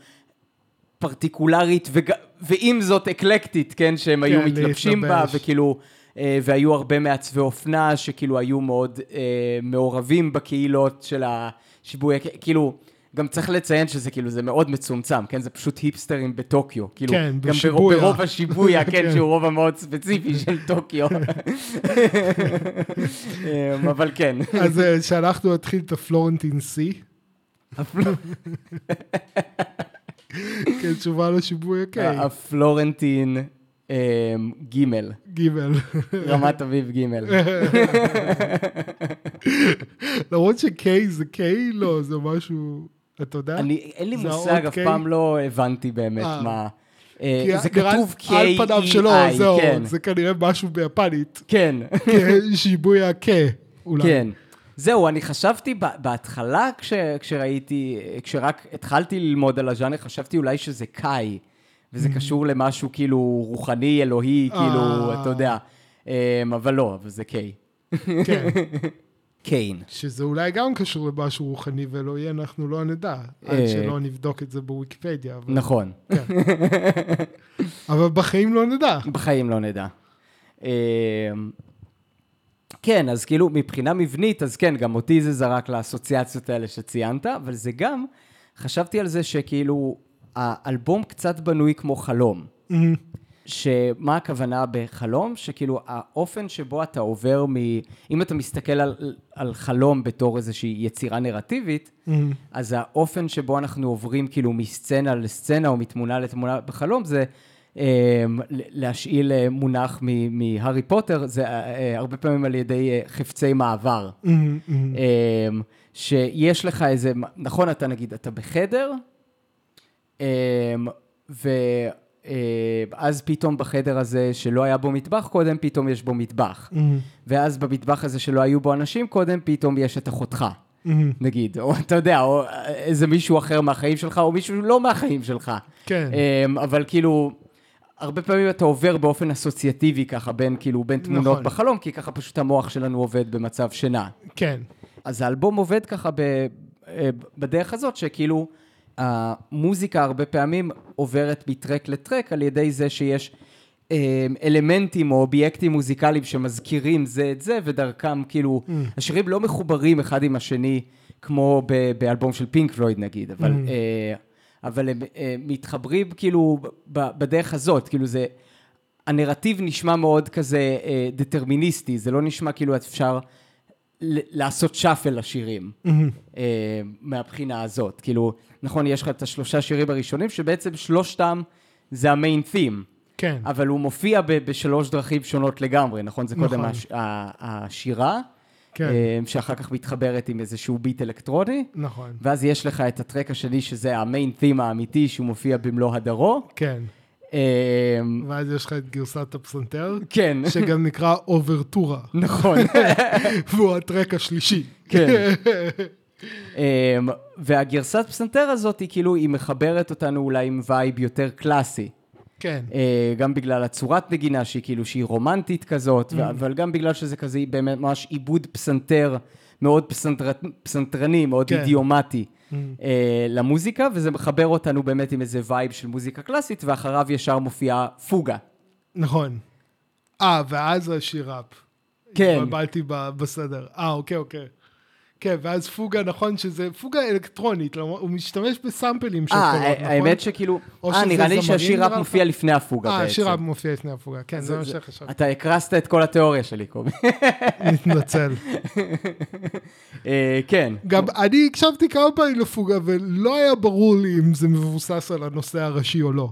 פרטיקולרית, וג, ועם זאת אקלקטית, כן, שהם היו כן, מתלבשים בה. וכאילו, והיו הרבה מעצבי אופנה שכאילו היו מאוד אה, מעורבים בקהילות של השיבוי, כאילו... גם צריך לציין שזה כאילו, זה מאוד מצומצם, כן? זה פשוט היפסטרים בטוקיו. כאילו, כן, גם בשיבויה. ברוב השיבויה, [LAUGHS] כן, כן. שהוא רובע מאוד ספציפי של טוקיו. [LAUGHS] אמ, אבל כן. אז אה, שאנחנו נתחיל את הפלורנטין סי. [LAUGHS] כן, תשובה לשיבוי הקיי. הפלורנטין גימל, גימל. רמת אביב גימל. למרות שקיי זה קיי? לא, זה משהו, אתה יודע? אני, אין לי מושג, אף? פעם לא הבנתי באמת אה. מה. אה, זה כתוב על פניו שלו, K-E-I, זהו, כן, זה כנראה משהו ביפנית. כן, שיבוי הכה, אולי. כן. זהו, אני חשבתי בהתחלה, כש, כשראיתי, כשרק התחלתי ללמוד על הז'אנר, חשבתי אולי שזה קאי, וזה קשור למשהו כאילו רוחני, אלוהי, כאילו, Mm. אה. אתה יודע. אה, אבל לא, אבל זה קיי. כן. [LAUGHS] קיין. שזה אולי גם קשור למשהו רוחני ואלוהי, אנחנו לא נדע, עד אה. שלא נבדוק את זה בוויקיפדיה. אבל- נכון, [LAUGHS] אבל בחיים לא נדע. בחיים לא נדע. אה, כן, אז כאילו מבחינה מבנית, אז כן, גם אותי זה זרק לאסוציאציות האלה שציינת, אבל זה גם, חשבתי על זה שכאילו, האלבום קצת בנוי כמו חלום. שמה הכוונה בחלום? שכאילו האופן שבו אתה עובר מ... אם אתה מסתכל על, על חלום בתור איזושהי יצירה נרטיבית, אז האופן שבו אנחנו עוברים כאילו מסצנה לסצנה או מתמונה לתמונה בחלום זה אה, להשאיל אה, מונח מ- מהארי פוטר, זה אה, אה, הרבה פעמים על ידי אה, חפצי מעבר. אה, שיש לך איזה, נכון, אתה נגיד, אתה בחדר, ואז פתאום בחדר הזה שלא היה בו מטבח קודם, פתאום יש בו מטבח. ואז במטבח הזה שלא היו בו אנשים קודם, פתאום יש את אחותך. נגיד, או אתה יודע, או איזה מישהו אחר מהחיים שלך, או מישהו לא מהחיים שלך. כן. אמ, אבל כאילו, הרבה פעמים אתה עובר באופן אסוציאטיבי ככה, בין כאילו, בין תמונות נכון. בחלום, כי ככה פשוט המוח שלנו עובד במצב שינה. כן. אז האלבום עובד ככה ב, אה, בדרך הזאת, שכאילו, המוזיקה הרבה פעמים עוברת מטרק לטרק על ידי זה שיש אה, אלמנטים או אובייקטים מוזיקליים שמזכירים זה את זה, ודרכם כאילו, השירים לא מחוברים אחד עם השני, כמו ב, באלבום של פינק פלויד נגיד, אבל, אה, אבל הם אה, מתחברים כאילו ב, בדרך הזאת, כאילו זה... הנרטיב נשמע מאוד כזה אה, דטרמיניסטי, זה לא נשמע כאילו אפשר לעשות שאפל לשירים, אה, מהבחינה הזאת. כאילו, נכון, יש לך את השלושה שירים הראשונים, שבעצם שלושתם זה המיין תים, כן. אבל הוא מופיע בשלוש דרכים שונות לגמרי, נכון? זה קודם נכון. הש- השירה, כן. אה, שאחר כך מתחברת עם איזשהו ביט אלקטרוני, נכון. ואז יש לך את ה track השני, שזה ה main theme האמיתי, שהוא מופיע במלוא הדרו. כן. אה, ואז יש לך את גרסת הפסנתר, כן, שגם נקרא אוברטורה, נכון. [LAUGHS] והוא ה track השלישי. כן. [LAUGHS] אמ, והגרסת פסנתר הזאת היא כאילו, היא מחברת אותנו אולי עם vibe יותר קלאסי. כן. אה, גם בגלל הצורת נגינה שהיא כאילו, שהיא רומנטית כזאת, ו- אבל גם בגלל שזה כזה באמת ממש עיבוד פסנתר מאוד פסנתר, פסנתרני, מאוד כן. אידיומטי אה, למוזיקה, וזה מחבר אותנו באמת עם איזה vibe של מוזיקה קלאסית, ואחריו ישר מופיעה פוגה. נכון. אה, ואז השיר ראפ. כן. התבלבלתי בסדר. אה, אוקיי, אוקיי. כן, ואז פוגה, נכון שזה פוגה אלקטרונית, למרות- הוא משתמש בסאמפלים של אה, קולות, נכון? האמת שכאילו, אה, נראה לי שהשיר ראפ? מופיע לפני הפוגה אה, בעצם. השיר ראפ מופיע לפני הפוגה, כן, זה מה שחשבתי. אתה הקרסת את כל התיאוריה שלי, קובי. מתנצל. אה, כן. גם אני הקשבתי כמה פעמים לפוגה, ולא היה ברור לי אם זה מבוסס על הנושא הראשי או לא.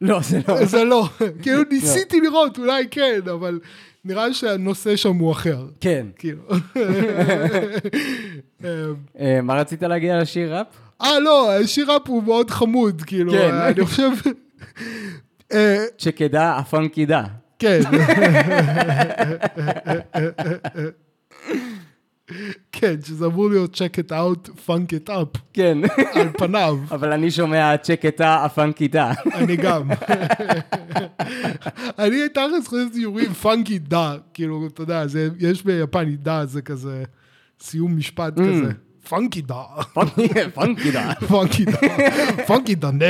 לא, זה לא. זה לא. כאילו ניסיתי לראות, אולי כן, אבל נראה שהנושא שם הוא אחר. כן. כאילו. [LAUGHS] אה, מה רצית להגיע לשיר ראפ? אה, לא, השיר ראפ הוא מאוד חמוד, כאילו, כן. אני חושב... אה, צ'קדה, הפאנקידה. כן. [LAUGHS] כן, שזה אמור להיות check it out, funk it up, כן. על פניו, [LAUGHS] אבל אני שומע צ'קדה, הפאנקידה. אני גם. [LAUGHS] אני תכלס חשבתי שאומרים funky だ, כאילו, אתה יודע, זה- יש ביפנית だ, זה כזה סיום משפט כזה. funky だ, funky だ. funky だ, funky だね.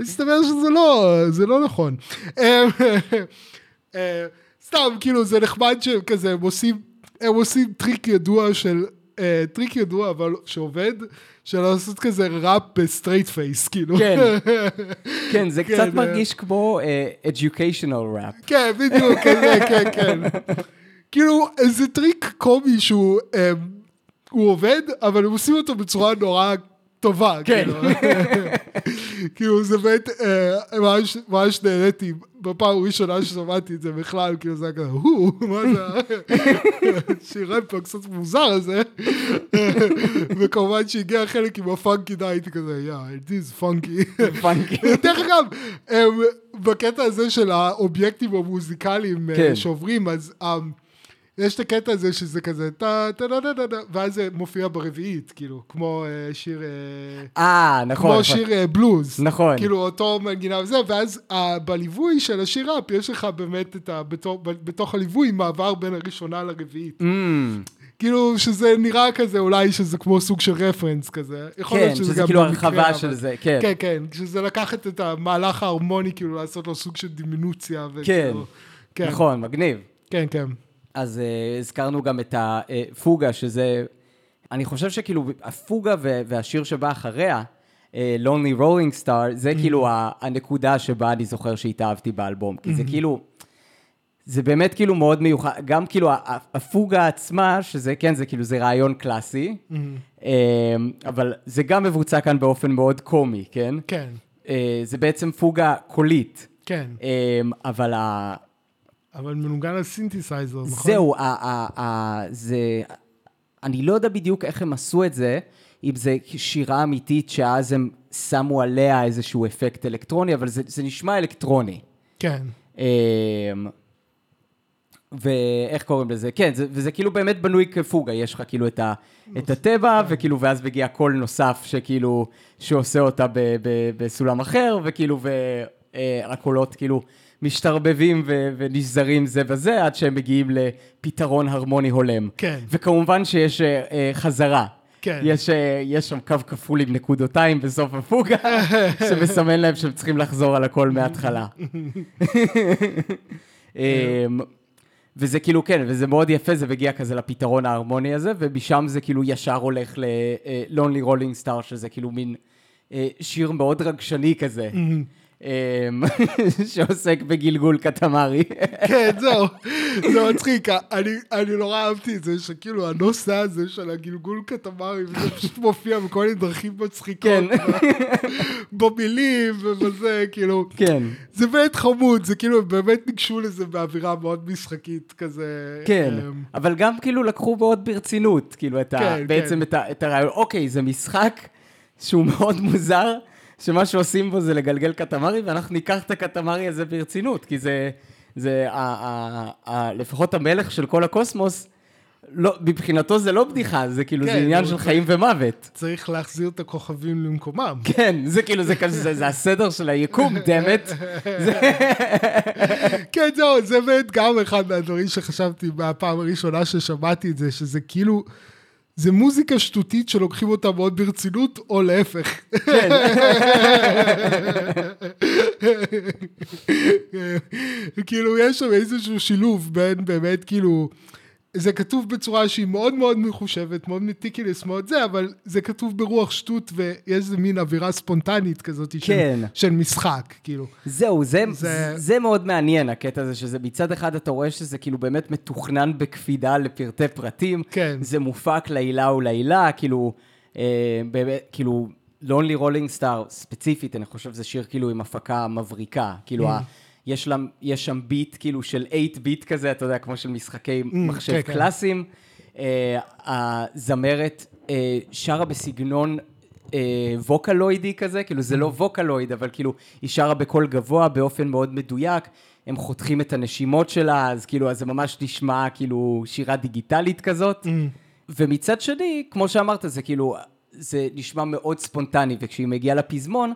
מסתבר שזה לא, זה לא נכון. סתם, כאילו, זה נחמד שכזה, הם עושים, הם עושים טריק ידוע של, אה, טריק ידוע, אבל שעובד, של לעשות כזה ראפ ב straight face, כאילו. כן. [LAUGHS] כן, זה כן, קצת אה. מרגיש כמו אה, educational rap. כן, בדיוק, כזה, כן, כן. [LAUGHS] כאילו, איזה טריק קומי שהוא, אה, הוא עובד, אבל הם עושים אותו בצורה נורא טובה, כן. כאילו. [LAUGHS] כאילו זה באמת, אה, ממש, ממש נהניתי, בפעם הראשונה ששמעתי את זה בכלל, כאילו זה היה כזה, הוא, מה זה, [LAUGHS] שיר רפ קצת מוזר הזה, וכמובן שהגיע החלק עם ה funky הייתי כזה, יא, it is funky. [LAUGHS] דרך אגב, בקטע הזה של האובייקטים המוזיקליים אה, כן. שעוברים, אז um, יש את הקטע הזה שזה כזה טה טה טה טה טה ואז זה מופיע ברביעית, כאילו, כמו אה, שיר... אה, אה, נכון. כמו נכון. שיר אה, בלוז. נכון. כאילו אותו מנגינה וזה, ואז אה, בליווי של השיר ראפ, יש לך באמת את ה... בתוך הליווי מעבר בין הראשונה לרביעית. Mm, כאילו שזה נראה כזה, אולי שזה כמו סוג של רפרנס כזה. יכול כן, להיות שזה שזה כאילו הרחבה של זה, כן. כן, כן, שזה לקחת את המהלך ההרמוני, כאילו לעשות לו סוג של דימינוציה. כן, כן, נכון, מגניב. כן, כן. אז uh, הזכרנו גם את הפוגה, שזה... אני חושב שכאילו הפוגה והשיר שבא אחריה, uh, Lonely Rolling Star, זה כאילו ה- הנקודה שבה אני זוכר שהתאהבתי באלבום. כי זה כאילו... זה באמת כאילו מאוד מיוחד, גם כאילו הפוגה עצמה, שזה כן, זה כאילו, זה רעיון קלאסי, אה, אבל זה גם מבוצע כאן באופן מאוד קומי, כן? כן, אה, זה בעצם פוגה קולית, כן. אה, אבל. אבל מנוגן על סינתסייזר, נכון? זהו, זה... אני לא יודע בדיוק איך הם עשו את זה, אם זה שירה אמיתית שאז הם שמו עליה איזשהו אפקט אלקטרוני, אבל זה, זה נשמע אלקטרוני. כן. אמ, ואיך קוראים לזה? כן, זה, וזה כאילו באמת בנוי כפוגה, יש לך כאילו את, ה, את התמה, וכאילו, ואז מגיע קול נוסף שכאילו, שעושה אותה ב, ב, בסולם אחר, וכאילו, והקולות כאילו משתרבבים ו, ונשזרים זה בזה, עד שהם מגיעים לפתרון הרמוני הולם. כן. וכמובן שיש אה, אה, חזרה. כן. יש, אה, יש שם קו כפול עם נקודותיים בסוף הפוגה, [LAUGHS] שמסמן להם שהם צריכים לחזור על הכל מההתחלה. [LAUGHS] אמ, וזה כאילו, כן, וזה מאוד יפה, זה מגיע כזה לפתרון ההרמוני הזה, ומשם זה כאילו ישר הולך ל-Lonely Rolling Star, שזה כאילו מין שיר מאוד רגשני כזה, אמ, [LAUGHS] שעוסק בגלגול קטמרי. כן, זהו, זה מצחיק, אני, אני נורא אהבתי את זה, שכאילו הנושא הזה של הגלגול קטמרי, וזה פשוט מופיע בכל מיני דרכים מצחיקות, כן. במילים ובזה, כאילו, כן. זה באמת חמוד, זה כאילו, הם באמת ניגשו לזה באווירה מאוד משחקית כזה. כן, אמ, אבל גם כאילו לקחו מאוד ברצינות, כאילו, את ה, כן, בעצם כן. את, ה, את הרעיון, אוקיי, זה משחק שהוא מאוד מוזר, שמה שעושים בו זה לגלגל קטמרי, ואנחנו ניקח את הקטמרי הזה ברצינות, כי זה, זה ה, ה, ה, לפחות המלך של כל הקוסמוס, לא, מבחינתו זה לא בדיחה, זה כאילו, כן, זה עניין של חיים ומוות. צריך להחזיר את הכוכבים למקומם. כן, זה כאילו, זה כזה, זה, זה הסדר של היקום, דמת. כן, זהו, זה באמת גם אחד מהדברים שחשבתי מהפעם הראשונה ששמעתי את זה, שזה כאילו, זה מוזיקה שטותית שלוקחים אותה מאוד ברצינות, או להפך. כן. [LAUGHS] כאילו, יש שם איזשהו שילוב בין באמת, כאילו, זה כתוב בצורה שהיא מאוד מאוד מחושבת, מאוד מטיקילס, מאוד זה, אבל זה כתוב ברוח שטות, ויש איזה מין אווירה ספונטנית כזאת של, כן. של משחק, כאילו. זהו, זה, זה- זה... מאוד מעניין, הקטע הזה, שזה מצד אחד אתה רואה שזה כאילו באמת מתוכנן בקפידה לפרטי פרטים. כן. זה מופק לעילה ולעילה, כאילו, אה, באמת, כאילו, Lonely Rolling Star, ספציפית, אני חושב שזה שיר כאילו עם הפקה מבריקה. כאילו, Mm. ה, יש, לה, יש שם ביט כאילו של 8 ביט כזה, אתה יודע, כמו של משחקי מחשב כן, כן. קלאסיים. אה, הזמרת אה, שרה בסגנון אה, ווקלוידי כזה, כאילו זה לא ווקלויד, אבל כאילו היא שרה בקול גבוה באופן מאוד מדויק, הם חותכים את הנשימות שלה, אז כאילו, אז זה ממש נשמע כאילו שירה דיגיטלית כזאת. ומצד שני, כמו שאמרת, זה כאילו, זה נשמע מאוד ספונטני, וכשהיא מגיעה לפזמון,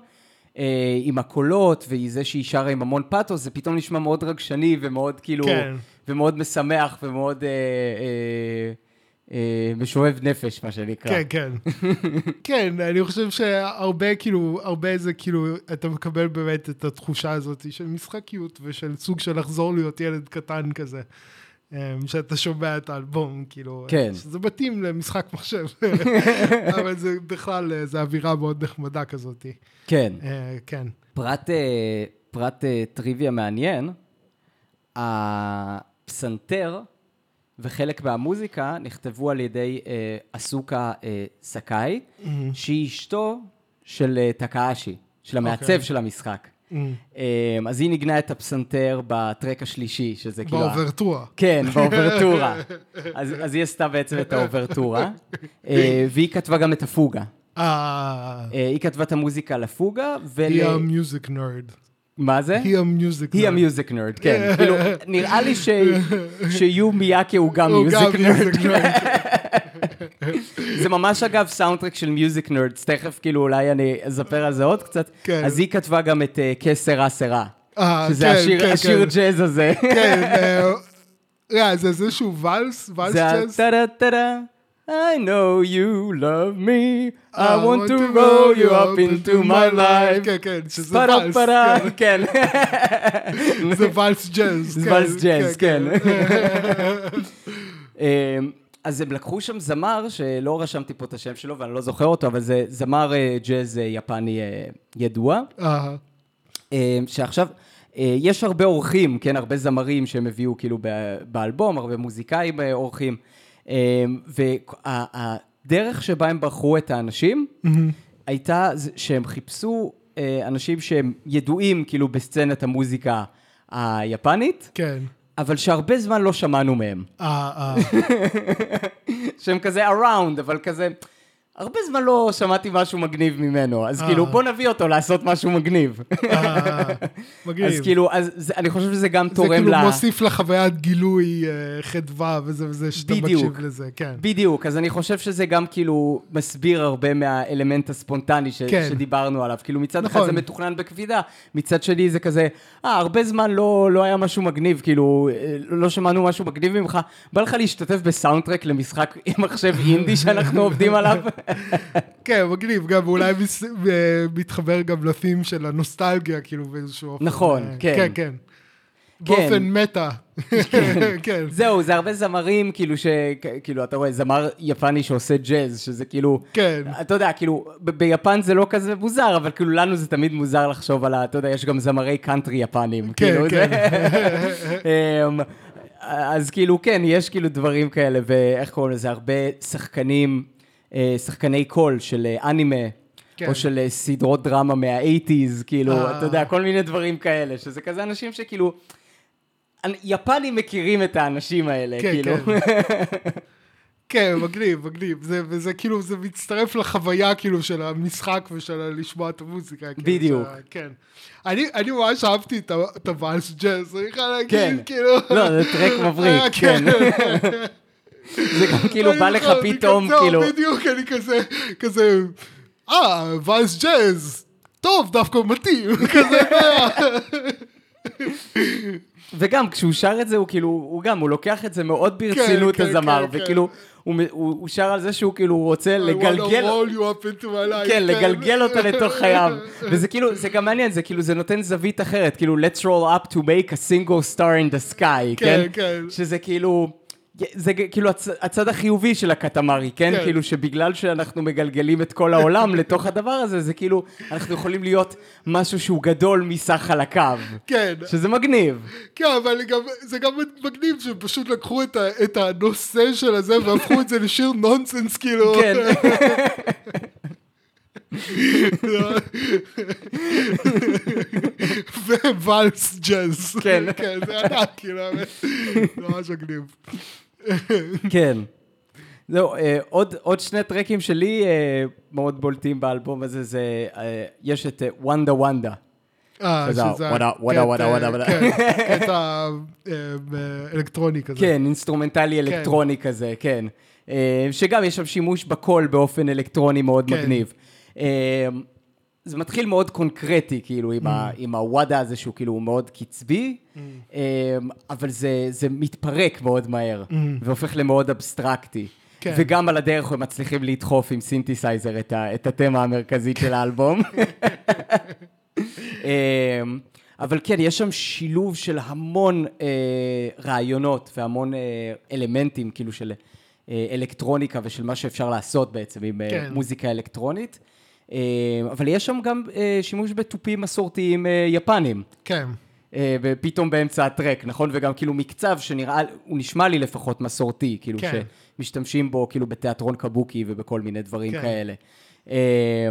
אה, עם הקולות, והיא זה שהיא שרה עם המון פאתוס, זה פתאום נשמע מאוד רגשני ומאוד כאילו, כן. ומאוד משמח ומאוד אה, אה, אה, משואב נפש, מה שנקרא. כן, כן. [LAUGHS] כן, אני חושב שהרבה, כאילו, הרבה זה כאילו, אתה מקבל באמת את התחושה הזאת של משחקיות ושל סוג של לחזור להיות ילד קטן כזה. אמ, שאתה שומע את האלבום, כאילו, כן. שזה מתאים למשחק מחשב, [LAUGHS] אבל זה בכלל, אה, זה אווירה מאוד נחמדה כזאת. כן. אה, כן. פרט, אה, פרט טריוויה מעניין, הפסנתר וחלק מהמוזיקה נכתבו על ידי אסוקה סקאי, שהיא אשתו של טקאשי. של המעצב אוקיי. של המשחק. אה, אז היא ניגנה את הפסנתר ב track השלישי, שזה כאילו... באוברטורה. כן, באוברטורה. [LAUGHS] אז, אז היא עשתה בעצם את האוברטורה, אה, והיא כתבה גם את הפוגה. אה, אה, היא כתבה את המוזיקה לפוגה, ול... היא המיוזיק נרד. מה זה? היא ה music היא nerd. ה music nerd, כן. כאילו, נראה לי. [LAUGHS] שיו מיאקה הוא גם הוא גם music nerd. [LAUGHS] זה ממש אגב soundtrack של music nerds, תכף כאילו אולי אני אספר על זה עוד קצת. כן. אז היא כתבה גם את אה, Que Sera Sera. אה, שזה כן, השיר כן, השיר כן. ג'אז הזה. כן, [LAUGHS] אה, זה איזשהו ואלס? ואלס ג'אז? I know you love me, I want to roll you up into my life. כן, כן, שזה פרה ואלס. פרה, כן. [LAUGHS] [LAUGHS] כן. זה ואלס ג'אז. זה ואלס ג'אז, כן. אז הם לקחו שם זמר, שלא רשמתי פה את השם שלו ואני לא זוכר אותו, אבל זה זמר אה, ג'אז אה, יפני אה, ידוע. שעכשיו, יש הרבה אורחים, כן, הרבה זמרים שהם הביאו כאילו באלבום, הרבה מוזיקאים אורחים, והדרך שבה הם בחרו את האנשים, הייתה שהם חיפשו אנשים שהם ידועים כאילו בסצנת המוזיקה היפנית, כן. אבל שהרבה זמן לא שמענו מהם. אה, אה. [LAUGHS] שהם כזה around, אבל כזה... הרבה זמן לא שמעתי משהו מגניב ממנו, אז אה. כאילו בוא נביא אותו לעשות משהו מגניב. אה, מגניב. אז כאילו, אז זה, אני חושב שזה גם זה תורם כאילו ל... מוסיף לחוויית גילוי אה, חדווה וזה וזה שאתה. מקשיב לזה, כן. בדיוק, אז אני חושב שזה גם כאילו מסביר הרבה מהאלמנט הספונטני. כן. שדיברנו עליו. כאילו מצד אחד נכון. זה מתוכנן בקפידה, מצד שני זה כזה, אה, הרבה זמן לא, לא היה משהו מגניב, כאילו, אה, לא שמענו משהו מגניב ממך, בא לך להשתתף בסאונדטרק למשחק עם מחשב אינדי שאנחנו עובדים עליו? [LAUGHS] כן, מגניב, גם אולי מס- מתחבר גם לתים של הנוסטלגיה, כאילו באיזשהו אופן. נכון, אה, כן. כן, כן. באופן מטה. [LAUGHS] כן. זהו, זה הרבה זמרים, כאילו, ש... כאילו, אתה רואה, זמר יפני שעושה ג'אז, שזה כאילו... כן. אתה יודע, כאילו, ב- ביפן זה לא כזה מוזר, אבל כאילו, לנו זה תמיד מוזר לחשוב על ה... אתה יודע, יש גם זמרי קאנטרי יפנים. כן, כאילו, כן. אמ, אז כאילו, כן, יש כאילו דברים כאלה, ואיך קוראים לזה? הרבה שחקנים, שחקני קול של אה, אנימה. כן. או של אה, סדרות דרמה מה-80's, כאילו, אה. אתה יודע, כל מיני דברים כאלה, שזה כזה אנשים שכאילו, יפנים מכירים את האנשים האלה, כן, כאילו. כן. [LAUGHS] כן, מגניב, מגניב. זה, וזה כאילו, זה מצטרף לחוויה כאילו של המשחק ושל לשמוע את המוזיקה. כאילו, בדיוק. שה- כן. אני, אני ממש אהבתי את, הוואלס ג'אז, אני חייב להגיד, כן. כאילו... לא, זה טרק מבריק, אה, כן. [LAUGHS] זה גם כאילו בא לך פתאום, כאילו, בדיוק, אני כזה, כזה, אה, וואלס ג'אז, טוב, דווקא מתאים, [LAUGHS] כזה, אה, וגם כשהוא שר את זה, הוא כאילו, הוא גם, הוא לוקח את זה מאוד ברצינות, כן, הזמר, כן, וכאילו, הוא מ- הוא הוא שר על זה שהוא כאילו רוצה I wanna לגלגל... roll you up into my life, כן, לגלגל אותה לתוך חייו. וזה כאילו, זה גם מעניין, זה כאילו, זה נותן זווית אחרת, כאילו, let's roll up to make a single star in the sky, כן? כן. שזה כאילו, זה כאילו הצ, הצד החיובי של הקטמרי, כן? כן. כאילו שבגלל שאנחנו מגלגלים את כל העולם [LAUGHS] לתוך הדבר הזה, זה כאילו, אנחנו יכולים להיות משהו שהוא גדול מסך חלקיו. כן, שזה מגניב. כן, אבל גם, זה גם מגניב שפשוט לקחו את, ה, את הנושא של הזה והפכו את זה לשיר נונסנס, כאילו. כן. [LAUGHS] [LAUGHS] וואלס ג'אז. כן. כן, זה ענק, כאילו, ממש מגניב. כן. זהו, אה, עוד, עוד שני טרקים שלי אה, מאוד בולטים באלבום הזה, זה, אה, יש את וונדה וונדה. אה, שזה. וואדה, וואדה, וואדה, וואדה. כן, קטע אלקטרוני כזה. כן, אינסטרומנטלי אלקטרוני כזה, כן. שגם יש שם שימוש בקול באופן אלקטרוני מאוד כן. מגניב. זה מתחיל מאוד קונקרטי, כאילו, עם, ה, Mm. עם הוואדה הזה, שהוא כאילו מאוד קצבי, אה, אבל זה, זה מתפרק מאוד מהר, והופך למאוד אבסטרקטי. Mm. כן. וגם על הדרך הם מצליחים לדחוף עם סינתסייזר את, ה, את התמה המרכזית של האלבום. [LAUGHS] אמ, אבל כן, יש שם שילוב של המון אה, רעיונות והמון אה, אלמנטים, כאילו של אה, אלקטרוניקה ושל מה שאפשר לעשות בעצם עם אה, כן. מוזיקה אלקטרונית. אה, אבל יש שם גם אה, שימוש בתופים מסורתיים אה, יפנים. כן. ופתאום באמצע הטרק, נכון? וגם כאילו מקצב שנראה, הוא נשמע לי לפחות מסורתי, כאילו כן. שמשתמשים בו כאילו בתיאטרון קבוקי ובכל מיני דברים כן. כאלה. אה,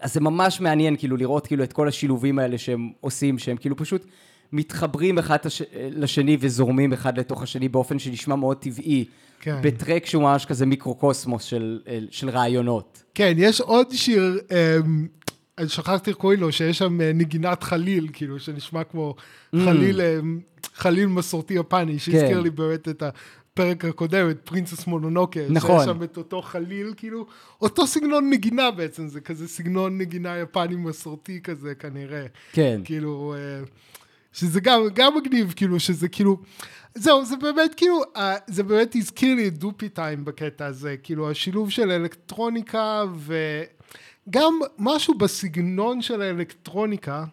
אז זה ממש מעניין כאילו לראות כאילו את כל השילובים האלה שהם עושים, שהם כאילו פשוט מתחברים אחד הש... לשני וזורמים אחד לתוך השני באופן שנשמע מאוד טבעי, כן. בטרק שהוא ממש כזה מיקרוקוסמוס של, של רעיונות. כן, יש עוד שיר, אמ, אני שכחתי קוראים לו, שיש שם אה, נגינת חליל, כאילו, שנשמע כמו Mm. חליל, אמ, חליל מסורתי יפני, שהזכיר כן. לי באמת את הפרק הקודם, את פרינסס מונונוקה. נכון. שיש שם את אותו חליל, כאילו, אותו סגנון נגינה בעצם, זה כזה סגנון נגינה יפני מסורתי כזה, כנראה. כן. כאילו, אה, שזה גם, גם מגניב, כאילו, שזה כאילו, זהו, זה באמת כאילו, אה, זה באמת הזכיר לי את Doopee Time בקטע הזה, כאילו, השילוב של אלקטרוניקה וגם משהו בסגנון של האלקטרוניקה,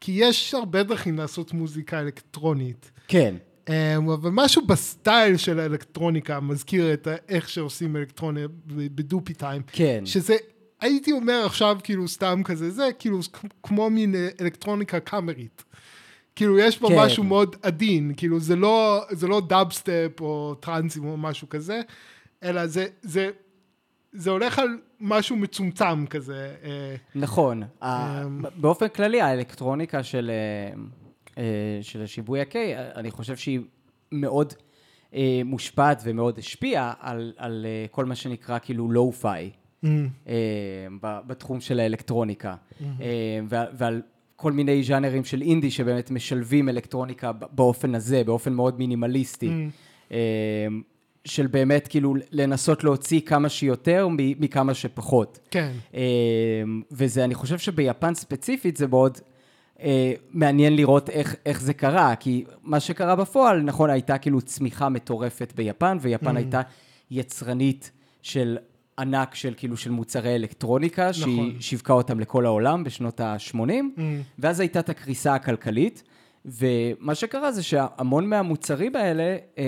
כי יש הרבה דרכים לעשות מוזיקה אלקטרונית. כן. אה, אבל משהו בסטייל של האלקטרוניקה מזכיר את איך שעושים אלקטרוניה ב Doopee Time. כן. שזה, הייתי אומר עכשיו כאילו סתם כזה, זה כאילו כמו מין אלקטרוניקה קאמרית. כאילו יש פה כן. משהו מאוד עדין, כאילו זה לא, זה לא דאבסטפ או טרנסים או משהו כזה, אלא זה, זה, זה הולך על משהו מצומצם כזה. אה, נכון. ה- אמ. באופן כללי, האלקטרוניקה של, אה, אה, של ה Shibuya-kei, אני חושב שהיא מאוד אה, מושפעת ומאוד השפיעה על, על אה, כל מה שנקרא כאילו lo-fi. mm, אה, ב- בתחום של האלקטרוניקה, אה, ועל- ועל כל מיני ז'אנרים של אינדי שבאמת משלבים אלקטרוניקה באופן הזה, באופן מאוד מינימליסטי, אה, של באמת כאילו לנסות להוציא כמה שיותר מכמה שפחות. כן, אה, וזה, אני חושב שביפן ספציפית זה מאוד אה, מעניין לראות איך, איך זה קרה, כי מה שקרה בפועל, נכון, הייתה כאילו צמיחה מטורפת ביפן, ויפן הייתה יצרנית של ענק של כאילו של מוצרי אלקטרוניקה, שהיא נכון. שיווקה אותם לכל העולם בשנות ה-80, Mm. ואז הייתה את הקריסה הכלכלית, ומה שקרה זה שהמון מהמוצרים האלה, אה,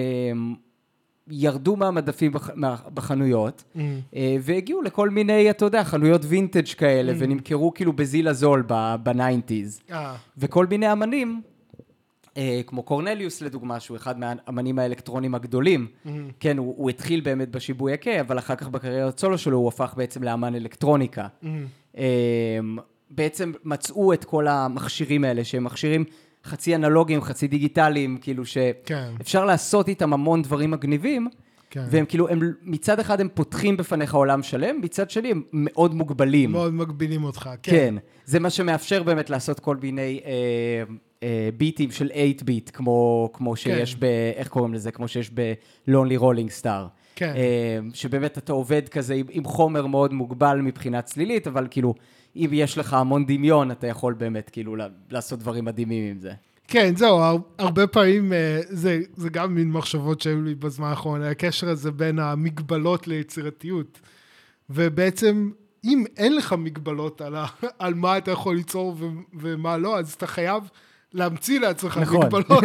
ירדו מהמדפים בח- מה- בחנויות, Mm. אה, והגיעו לכל מיני, אתה יודע, חנויות וינטג' כאלה, ונמכרו כאילו בזיל הזול ב nineties. אה, וכל מיני אמנים, אה, כמו קורנליוס לדוגמה, שהוא אחד מהאמנים האלקטרונים הגדולים, כן, הוא, הוא התחיל באמת בשיבוי הקיי, אבל אחר כך בקריירת סולו שלו הוא הפך בעצם לאמן אלקטרוניקה. mm, אה, בעצם מצאו את כל המכשירים האלה, שהם מכשירים חצי אנלוגיים, חצי דיגיטליים, כאילו כן. שאפשר לעשות איתם המון דברים מגניבים, כן. והם כאילו, הם, מצד אחד הם פותחים בפניך עולם שלם, מצד שני הם מאוד מוגבלים. מאוד מגבילים אותך, כן. כן, זה מה שמאפשר באמת לעשות כל מיני אה, אה, ביטים של 8 ביט, כמו, כמו שיש כן. ב... איך קוראים לזה? כמו שיש ב-Lonely Rolling Star. כן. אה, שבאמת אתה עובד כזה עם, עם חומר מאוד מוגבל מבחינה צלילית, אבל כאילו, אם יש לך המון דמיון, אתה יכול באמת כאילו לעשות דברים מדהימים עם זה. כן, זהו, הר- הרבה פעמים אה, זה, זה גם מין מחשבות שהיו לי בזמן האחרון, הקשר הזה בין המגבלות ליצירתיות. ובעצם, אם אין לך מגבלות על, ה, על מה אתה יכול ליצור ו, ומה לא, אז אתה חייב להמציא לעצמך נכון. מגבלות. [LAUGHS]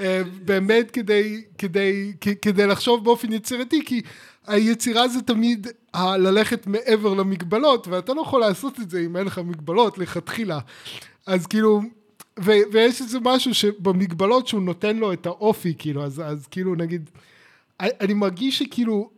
אה, באמת כדי, כדי, כדי לחשוב באופן יצירתי, כי היצירה זה תמיד ה- ללכת מעבר למגבלות, ואתה לא יכול לעשות את זה אם אין לך מגבלות לכתחילה. אז כאילו, ו, ויש איזה משהו שבמגבלות שהוא נותן לו את האופי, כאילו, אז, אז כאילו נגיד, אני מרגיש שכאילו,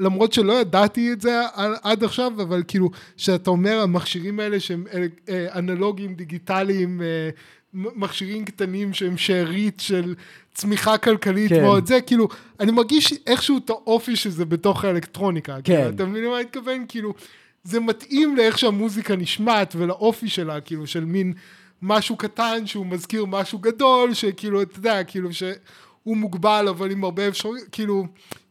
למרות שלא ידעתי את זה עד עכשיו, אבל כאילו, שאתה אומר, המכשירים האלה שהם אל- אה, אנלוגיים, דיגיטליים, אה, מכשירים קטנים שהם שארית של צמיחה כלכלית כן. מאוד, זה כאילו, אני מרגיש איכשהו את האופי שזה בתוך האלקטרוניקה. כן. כאילו, אתה מבין למה אני מתכוון? כאילו, זה מתאים לאיך שהמוזיקה נשמעת ולאופי שלה, כאילו, של מין משהו קטן שהוא מזכיר משהו גדול, שכאילו, אתה יודע, כאילו, שהוא מוגבל, אבל עם הרבה אפשרויות, כאילו,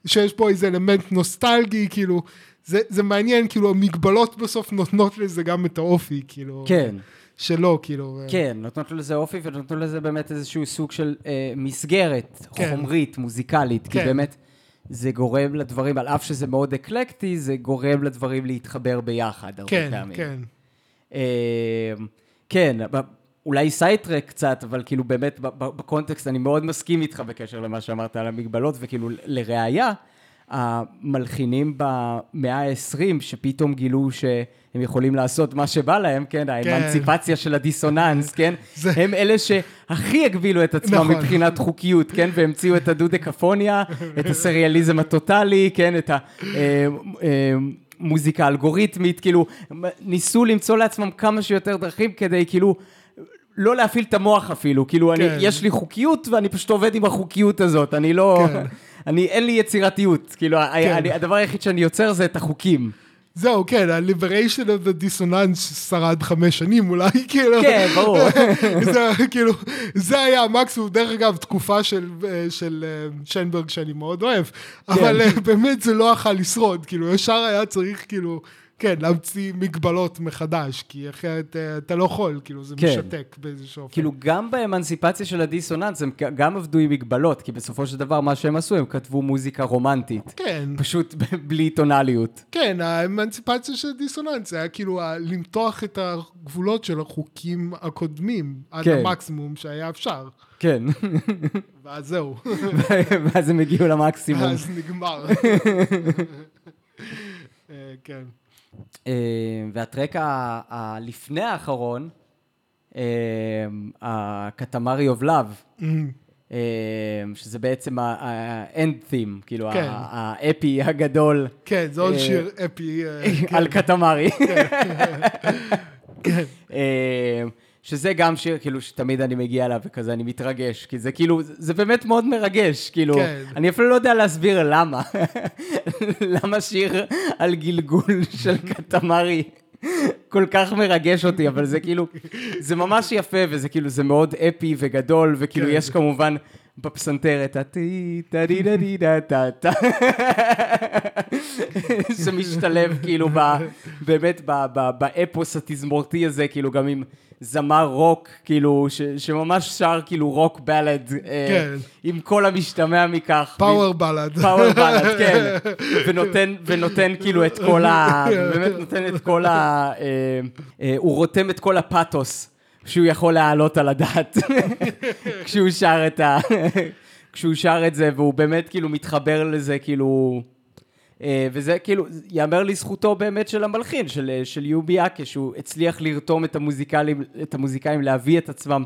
שיש פה איזה אלמנט נוסטלגי, כאילו, זה, זה מעניין, כאילו, המגבלות בסוף נותנות לזה גם את האופי, כאילו, כן. שלו, כאילו. כן, נותנות לזה אופי ונותנות לזה באמת איזשהו סוג של אה, מסגרת כן. חומרית, מוזיקלית, כי כן. באמת זה גורם לדברים, על אף שזה מאוד אקלקטי, זה גורם לדברים להתחבר ביחד הרבה כן, פעמים. כן. אה, כן, ב- אולי sidetrack קצת, אבל כאילו באמת בקונטקסט אני מאוד מסכים איתך בקשר למה שאמרת על המגבלות, וכאילו לראיה, המלחינים במאה ה-20 שפתאום גילו שהם יכולים לעשות מה שבא להם, כן, האמנציפציה של הדיסוננס, כן, [LAUGHS] זה- הם אלה שהכי הגבילו את עצמם נכון. מבחינת חוקיות, כן, והמציאו את הדודקפוניה, את הסריאליזם הטוטאלי, כן, את מוזיקה אלגוריתמית, כאילו, ניסו למצוא לעצמם כמה שיותר דרכים כדי כאילו... לא להפעיל את המוח אפילו, כאילו, כן. אני, יש לי חוקיות ואני פשוט עובד עם החוקיות הזאת, אני לא... כן. אני, אין לי יצירתיות, כאילו, כן. אני, הדבר היחיד שאני יוצר זה את החוקים. זהו, כן, ה-liberation of the dissonance שרד חמש שנים אולי, [LAUGHS] כאילו. כן, ברור. [LAUGHS] זה, כאילו, זה היה המקסימום, דרך אגב, תקופה של, של uh, שיינברג שאני מאוד אוהב, כן. אבל uh, באמת זה לא יכול לשרוד, כאילו, ישר היה צריך, כאילו... כן, להמציא מגבלות מחדש, כי אחרת אה, אתה לא יכול, כאילו זה כן. משתק באיזשהו אופן. כאילו גם באמנסיפציה של הדיסוננס הם גם עבדו עם מגבלות, כי בסופו של דבר מה שהם עשו, הם כתבו מוזיקה רומנטית. כן. פשוט בלי טונאליות. כן, האמנסיפציה של הדיסוננס היה כאילו למתוח את הגבולות של החוקים הקודמים, עד כן. המקסימום שהיה אפשר. כן. ואז זהו. [LAUGHS] ואז הם הגיעו למקסימום. ואז נגמר. [LAUGHS] אה, כן. אה, וה track הלפני האחרון, אה, ה Katamari of Love, שזה בעצם ה end theme, כאילו כן. האפי הגדול. כן, זה עוד שיר אפי. על כן. קטמרי. כן. [LAUGHS] שזה גם שיר, כאילו, שתמיד אני מגיע אליו וכזה, אני מתרגש, כי זה כאילו, זה באמת מאוד מרגש, כאילו, כן. אני אפילו לא יודע להסביר למה. [LAUGHS] למה שיר על גלגול [LAUGHS] של קטמרי כל כך מרגש אותי, אבל זה כאילו, זה ממש יפה, וזה כאילו, זה מאוד אפי וגדול, וכאילו, כן. יש כמובן בפסנתר את הטי, טה די דה די דה טה טה, שמשתלב כאילו באמת באפוס התזמורתי הזה, כאילו גם עם... זמר רוק, כאילו, שממש שר כאילו rock ballad, אה, כן. עם כל המשתמע מכך. פאוור בלד. פאוור בלד, כן. [LAUGHS] ונותן, כאילו את כל ה... באמת נותן את כל ה... אה, אה, הוא רותם את כל הפאתוס שהוא יכול להעלות על הדעת, [LAUGHS] כשהוא שר את ה... כשהוא שר את זה, והוא באמת כאילו מתחבר לזה, כאילו... אה, וזה כאילו, יאמר לזכותו באמת של המלחין, של, אה, של יובי אקה, שהוא הצליח לרתום את המוזיקאים, את המוזיקאים להביא את עצמם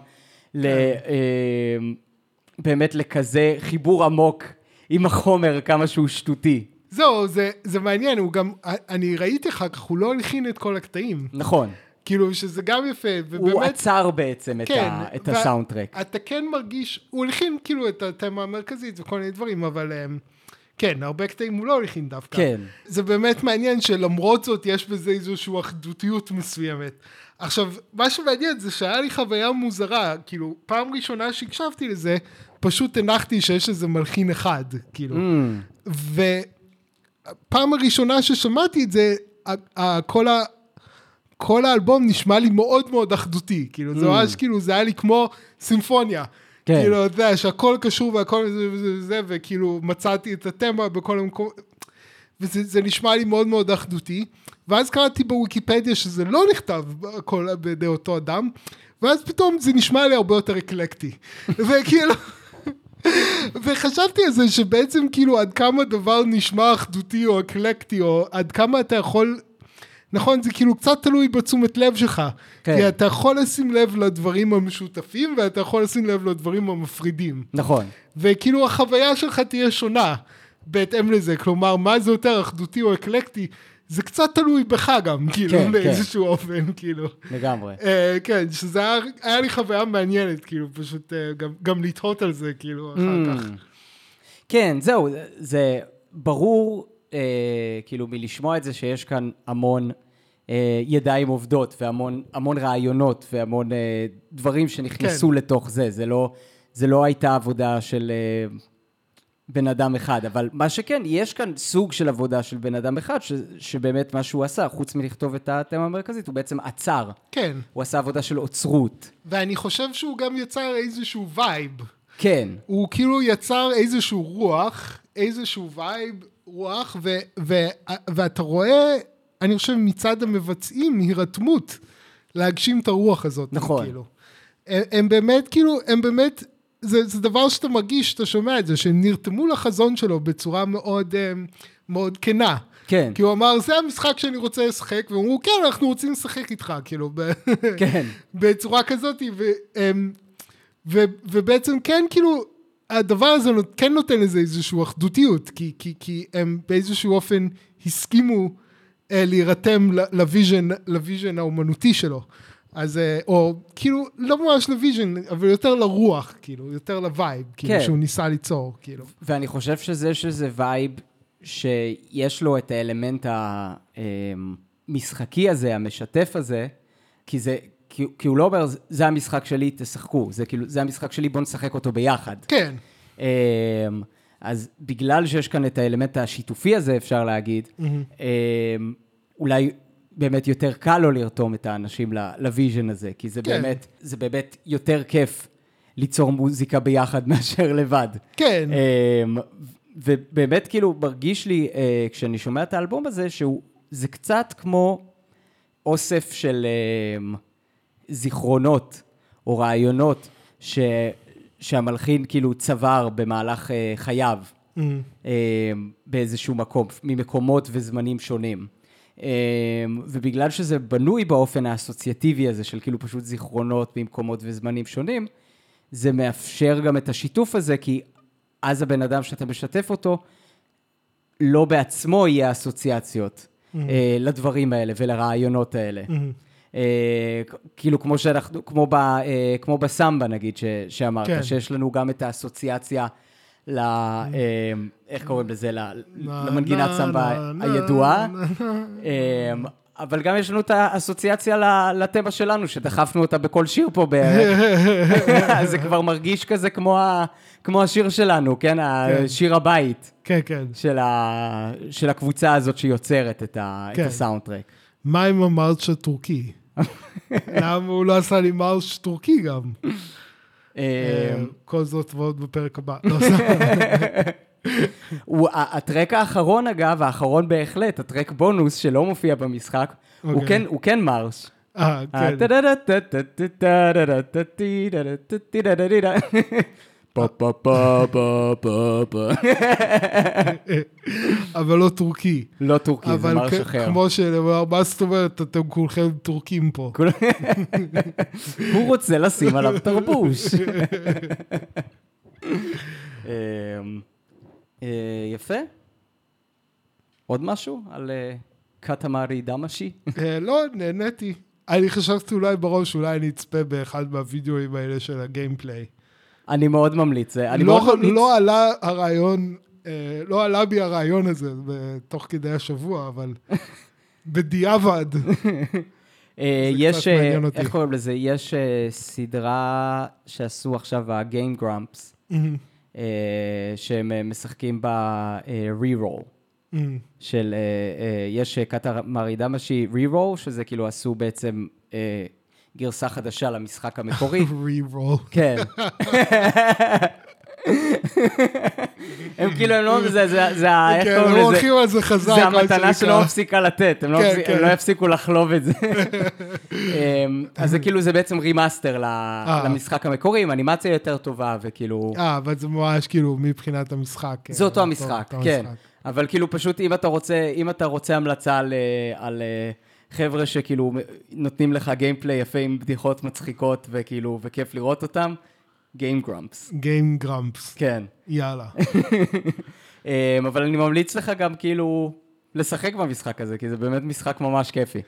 ל, כן. אה, באמת לכזה חיבור עמוק עם החומר, כמה שהוא שטותי. זהו, זה, זה מעניין, הוא גם, אני ראיתי אחר כך, הוא לא הלחין את כל הקטעים. נכון. כאילו, שזה גם יפה, ובאמת... הוא עצר בעצם כן, את, ה, את הסאונדטרק. אתה כן מרגיש, הוא הלחין כאילו את התמה המרכזית וכל מיני דברים, אבל... כן, הרבה קטעים הוא לא הולכים דווקא. כן. זה באמת מעניין שלמרות זאת יש בזה איזושהי אחדותיות מסוימת. עכשיו, מה שמעניין זה שהיה לי חוויה מוזרה, כאילו, פעם ראשונה שהקשבתי לזה, פשוט הנחתי שיש איזה מלחין אחד, כאילו. Mm. ופעם הראשונה ששמעתי את זה, כל, ה, כל האלבום נשמע לי מאוד מאוד אחדותי, כאילו, mm. זה ממש כאילו, זה היה לי כמו סימפוניה. כן. כאילו, אתה יודע, שהכל קשור והכל זה וזה וזה, וכאילו מצאתי את התמה בכל המקום, וזה נשמע לי מאוד מאוד אחדותי. ואז קראתי בוויקיפדיה שזה לא נכתב הכל בידי אותו אדם, ואז פתאום זה נשמע לי הרבה יותר אקלקטי. [LAUGHS] וכאילו... וחשבתי על זה שבעצם כאילו עד כמה דבר נשמע אחדותי או אקלקטי, או עד כמה אתה יכול נכון, זה כאילו קצת תלוי בתשומת לב שלך. כן. כי אתה יכול לשים לב לדברים המשותפים, ואתה יכול לשים לב לדברים המפרידים. נכון. וכאילו החוויה שלך תהיה שונה בהתאם לזה. כלומר, מה זה יותר אחדותי או אקלקטי? זה קצת תלוי בך גם, כאילו, כן, באיזשהו כן. אופן, כאילו. לגמרי. Uh, כן, שזה היה, היה לי חוויה מעניינת, כאילו, פשוט uh, גם, גם לתהות על זה, כאילו, אחר mm. כך. כן, זהו, זה ברור אה, כאילו מלשמוע את זה שיש כאן המון אה, ידיים עובדות והמון המון רעיונות והמון אה, דברים שנכנסו כן. לתוך זה, זה לא, זה לא הייתה עבודה של אה, בן אדם אחד, אבל מה שכן, יש כאן סוג של עבודה של בן אדם אחד, ש, שבאמת מה שהוא עשה, חוץ מלכתוב את התמה המרכזית, הוא בעצם אצר. כן. הוא עשה עבודה של אוצרות. ואני חושב שהוא גם יצר איזשהו vibe. כן. הוא כאילו יצר איזשהו רוח, איזשהו vibe, רוח, ו, ו, ואתה רואה, אני חושב מצד המבצעים, הירתמות להגשים את הרוח הזאת. נכון. כאילו. הם, הם באמת, כאילו, הם באמת, זה, זה דבר שאתה מרגיש, שאתה שומע את זה, שהם נרתמו לחזון שלו בצורה מאוד, אה, מאוד כנה. כן. כי הוא אמר, זה המשחק שאני רוצה לשחק, והם אמרו, כן, אנחנו רוצים לשחק איתך, כאילו. כן. [LAUGHS] בצורה כזאת, ו, ו, ובעצם כן, כאילו, הדבר הזה כן נותן לזה איזושהי אחדותיות, כי, כי, כי הם באיזשהו אופן הסכימו אה, להירתם ל vision, ל vision האומנותי שלו. אז, אה, או כאילו, לא ממש ל vision, אבל יותר לרוח, כאילו, יותר ל vibe, כאילו, כן. שהוא ניסה ליצור, כאילו. ואני חושב שזה שזה vibe שיש לו את האלמנט המשחקי הזה, המשתף הזה, כי זה, כי, כי הוא לא אומר, זה המשחק שלי, תשחקו. זה כאילו, זה המשחק שלי, בואו נשחק אותו ביחד. כן, אמ, אז בגלל שיש כאן את האלמנט השיתופי הזה, אפשר להגיד, אמ, אולי באמת יותר קל לו לרתום את האנשים ל vision הזה, כי זה כן. באמת, זה באמת יותר כיף ליצור מוזיקה ביחד [LAUGHS] מאשר לבד. כן. אמ, ובאמת כאילו מרגיש לי, אה, כשאני שומע את האלבום הזה, שהוא, זה קצת כמו אוסף של זיכרונות או רעיונות ש, שהמלחין כאילו צבר במהלך אה, חייו. Mm. אה, באיזשהו מקום, ממקומות וזמנים שונים. אה, ובגלל שזה בנוי באופן האסוציאטיבי הזה, של כאילו פשוט זיכרונות ממקומות וזמנים שונים, זה מאפשר גם את השיתוף הזה, כי אז הבן אדם שאתה משתף אותו, לא בעצמו יהיה אסוציאציות אה, לדברים האלה ולרעיונות האלה. כ- כאילו כמו שאנחנו, כמו, ב, אה, כמו בסמבה נגיד, ש, שאמרת, כן. שיש לנו גם את האסוציאציה ל... אה, איך קוראים לזה? למנגינת סמבה הידועה. אה, אבל גם יש לנו את האסוציאציה ל- לתמה שלנו, שדחפנו אותה בכל שיר פה בערך. [LAUGHS] זה כבר מרגיש כזה כמו, ה, כמו השיר שלנו, כן? השיר הבית כן, כן. של, ה, של הקבוצה הזאת שיוצרת את, ה, כן. את הסאונדטרק. מה עם המרש הטורקי? [LAUGHS] למה הוא לא עשה לי מרש טורקי גם? אה, אה, כל זאת ועוד בפרק הבא. [LAUGHS] לא. הוא, הטרק האחרון, אגב, האחרון בהחלט, הטרק בונוס שלא מופיע במשחק, הוא אוקיי. כן- הוא כן מרש. אה, כן. אבל לא טורקי. לא טורקי, זה אבל מרש אחר. כמו שנאמר, מה זאת אומרת, אתם כולכם טורקים פה. הוא רוצה לשים עליו תרבוש. אמ, אה, יפה. עוד משהו על אה, קטמרי דמשי? אה, לא, נהניתי. אני חשבתי אולי בראש, אולי אני אצפה באחד מהווידאוים האלה של הגיימפליי. אני מאוד ממליץ. אה, אני לא, מאוד ממליץ. לא עלה הרעיון, אה, לא עלה בי הרעיון הזה תוך כדי השבוע, אבל [LAUGHS] בדיעבד. אה, יש. איך קוראים לזה? יש סדרה שעשו עכשיו ה-game grumps, אה, שהם משחקים ב-re-roll. של, אה, אה, יש קטר מרי דמשי re-roll, שזה כאילו עשו בעצם גרסה חדשה למשחק המקורי. [LAUGHS] re-roll. כן. הם כאילו, הם לא, זה, זה, זה, ה- איך כן, קוראים הם לזה? הולכים על זה חזק. זה המתנה. שלא מפסיקה לתת, הם לא, כן, מפסיק, כן. הם לא יפסיקו לחלוב את זה. [LAUGHS] אמ, אז זה כאילו, זה בעצם remaster אה. למשחק המקורי, עם אנימציה יותר טובה, וכאילו... אה, אבל זה ממש כאילו מבחינת המשחק. זה אותו אה, המשחק, כן. אבל כאילו פשוט אם אתה רוצה, אם אתה רוצה המלצה על, אה, על אה, חבר'ה שכאילו נותנים לך גיימפליי יפה עם בדיחות מצחיקות וכאילו, וכיף לראות אותם, Game Grumps. גיים גרמפס. כן. יאללה. [LAUGHS] אמ, אבל אני ממליץ לך גם כאילו לשחק במשחק הזה, כי זה באמת משחק ממש כיפי.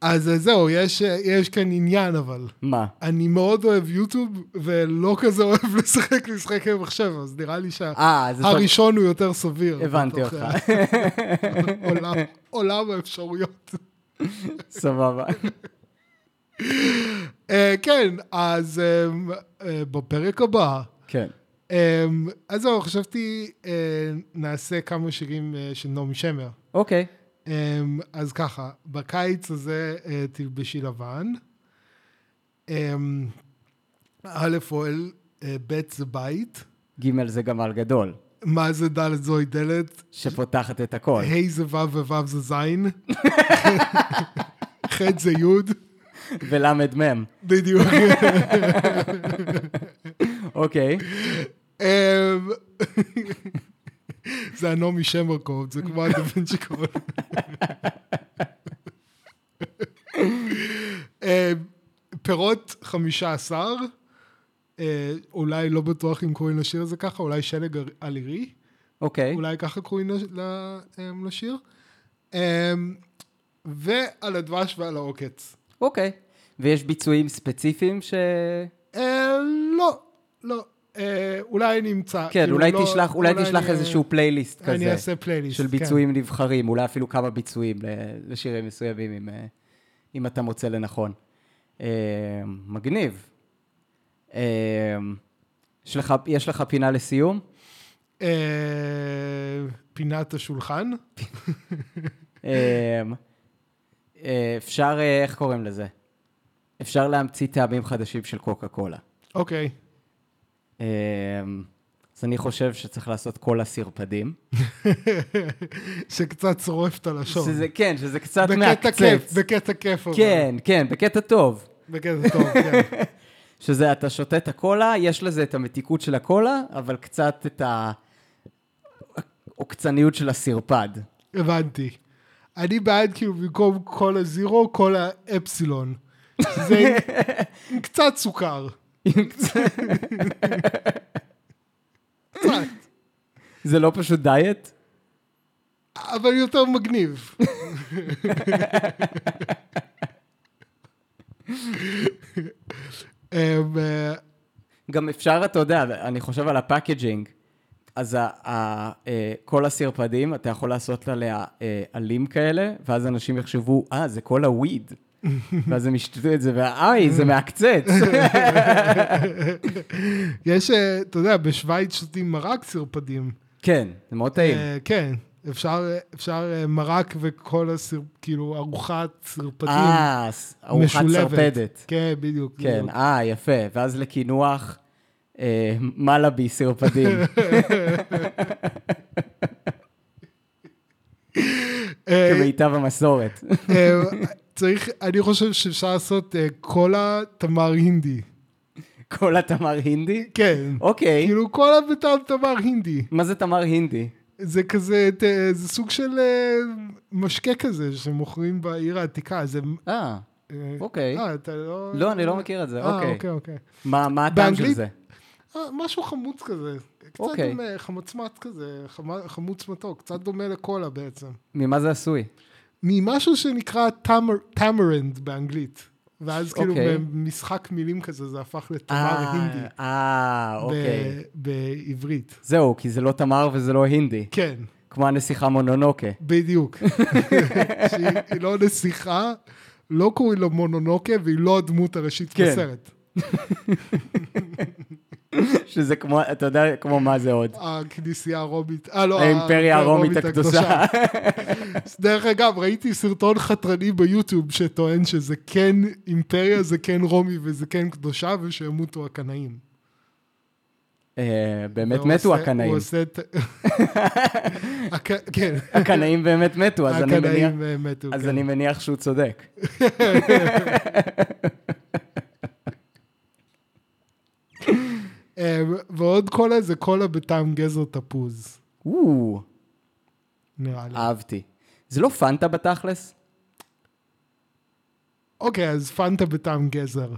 אז אה, זהו, יש, אה, יש כאן עניין אבל. מה? אני מאוד אוהב יוטיוב, ולא כזה אוהב [LAUGHS] לשחק משחקי מחשב, אז נראה לי אה, אז אתה- שהראשון הוא יותר סביר. הבנתי אותך. אה, [LAUGHS] עולם, עולם האפשרויות. סבבה. אה, כן, אז אה, אה, בפרק הבא, כן. אז זהו, חשבתי נעשה כמה שירים של נעמי שמר. אוקיי. אז ככה, בקיץ הזה תלבשי לבן. א' אוהל, ב' זה בית. ג' זה גמל גדול, מה זה ד' זוהי דלת, שפותחת את הכל. ה' זה ו' וו' זה ז', ח' זה י', ולמד מ'. בדיוק. אוקיי. אמ, זה הנעמי שמר קוד, זה כמו הדווינצ'י קוד. אמ, פירות 15, אה, אולי לא בטוח אם קוראים לשיר הזה ככה, אולי שלג על עירי, אוקיי. אולי ככה קוראים אמ, לשיר. אמ, ועל הדבש ועל העוקץ. אוקיי. ויש ביצועים ספציפיים ש... אה, לא, לא. אה, אולי נמצא. כן, כאילו, אולי לא- תשלח, אולי תשלח אני- איזשהו פלייליסט כזה. אני אעשה פלייליסט. של כן. ביצועים נבחרים, אולי אפילו כמה ביצועים לשירים מסוימים, אם, אה, אם אתה מוצא לנכון. אה, מגניב. אה, יש לך, יש לך פינה לסיום? אה, פינת השולחן. אה, אה, אפשר, אה, איך קוראים לזה? אפשר להמציא טעמים חדשים של קוקה קולה. אוקיי. אה, אז אני חושב שצריך לעשות קולה סרפדים. [LAUGHS] שקצת שורף את הלשון. שזה, כן, שזה קצת בקטע. כיף, בקטע כיף. אבל. כן, כן, בקטע טוב. בקטע טוב, כן. [LAUGHS] שזה, אתה שותה את הקולה, יש לזה את המתיקות של הקולה, אבל קצת את העוקצניות של הסרפד. הבנתי. אני בעד כאילו במקום קולה זירו, קולה אפסילון. זה עם קצת סוכר. קצת. זה לא פשוט דיאט? אבל יותר מגניב. אמ, אה, גם אפשר, אתה יודע, אני חושב על הפקג'ינג. אז ה- ה- אה, כל הסרפדים, אתה יכול לעשות עליה אה, עלים כאלה, ואז אנשים יחשבו, אה, זה כל הוויד. [LAUGHS] ואז הם ישתתו את זה, ואיי, זה מעקצץ. [LAUGHS] יש, אתה יודע, בשוויץ שותים מרק סרפדים. כן, זה מאוד טעים. כן, אפשר, אפשר אה, מרק וכל הסר... כאילו, ארוחת סרפדים אה, ארוחת סרפדת. כן, בדיוק. כן. אה, יפה. ואז לקינוח, אה, מלאבי סרפדים. [LAUGHS] אה, כמיטב המסורת. אה, צריך, אני חושב שאפשר לעשות אה, קולה תמר הינדי. כל התמר הינדי? כן. אוקיי. כאילו קולה בטעם תמר הינדי. מה זה תמר הינדי? זה כזה, זה סוג של אה, משקה כזה שמוכרים בעיר העתיקה. זה... אה, אה, אוקיי. אה, אתה לא... לא, אני לא מכיר את זה, אה, אוקיי. אוקיי, אוקיי. מה מה הטעם של? זה? אה, משהו חמוץ כזה. קצת אוקיי. דומה, חמצמץ כזה, חמ- חמוץ מתוק, קצת דומה לקולה בעצם. ממה זה עשוי? ממשהו שנקרא טמרנד באנגלית. ואז כאילו אוקיי. במשחק מילים כזה זה הפך לתמר אה, הינדי. אה, אוקיי. בעברית. זהו, כי זה לא תמר וזה לא הינדי. כן, כמו הנסיכה מונונוקה. בדיוק. [LAUGHS] שהיא לא נסיכה, לא קוראים לה מונונוקה והיא לא הדמות הראשית כן. בסרט. [LAUGHS] שזה כמו, אתה יודע, כמו מה זה עוד. הכנסייה הרומית, אה לא, האימפריה הרומית הקדושה. דרך אגב, ראיתי סרטון חתרני ביוטיוב שטוען שזה כן אימפריה, זה כן רומי וזה כן קדושה, ושימותו הקנאים. אה, באמת מתו הקנאים. הוא עושה את... [LAUGHS] כן, הקנאים באמת מתו, אז אני מניח... הקנאים מתו. אז כן. אני מניח שהוא צודק. [LAUGHS] אה, ועוד קולה זה קולה בטעם גזר תפוז, או, נראה לי. אהבתי. זה לא פנטה בתכלס? אוקיי, אז פנטה בטעם גזר.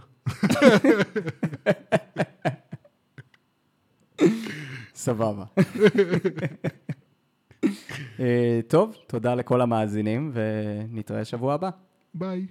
סבבה. אה, טוב, תודה לכל המאזינים, ונתראה שבוע הבא. ביי.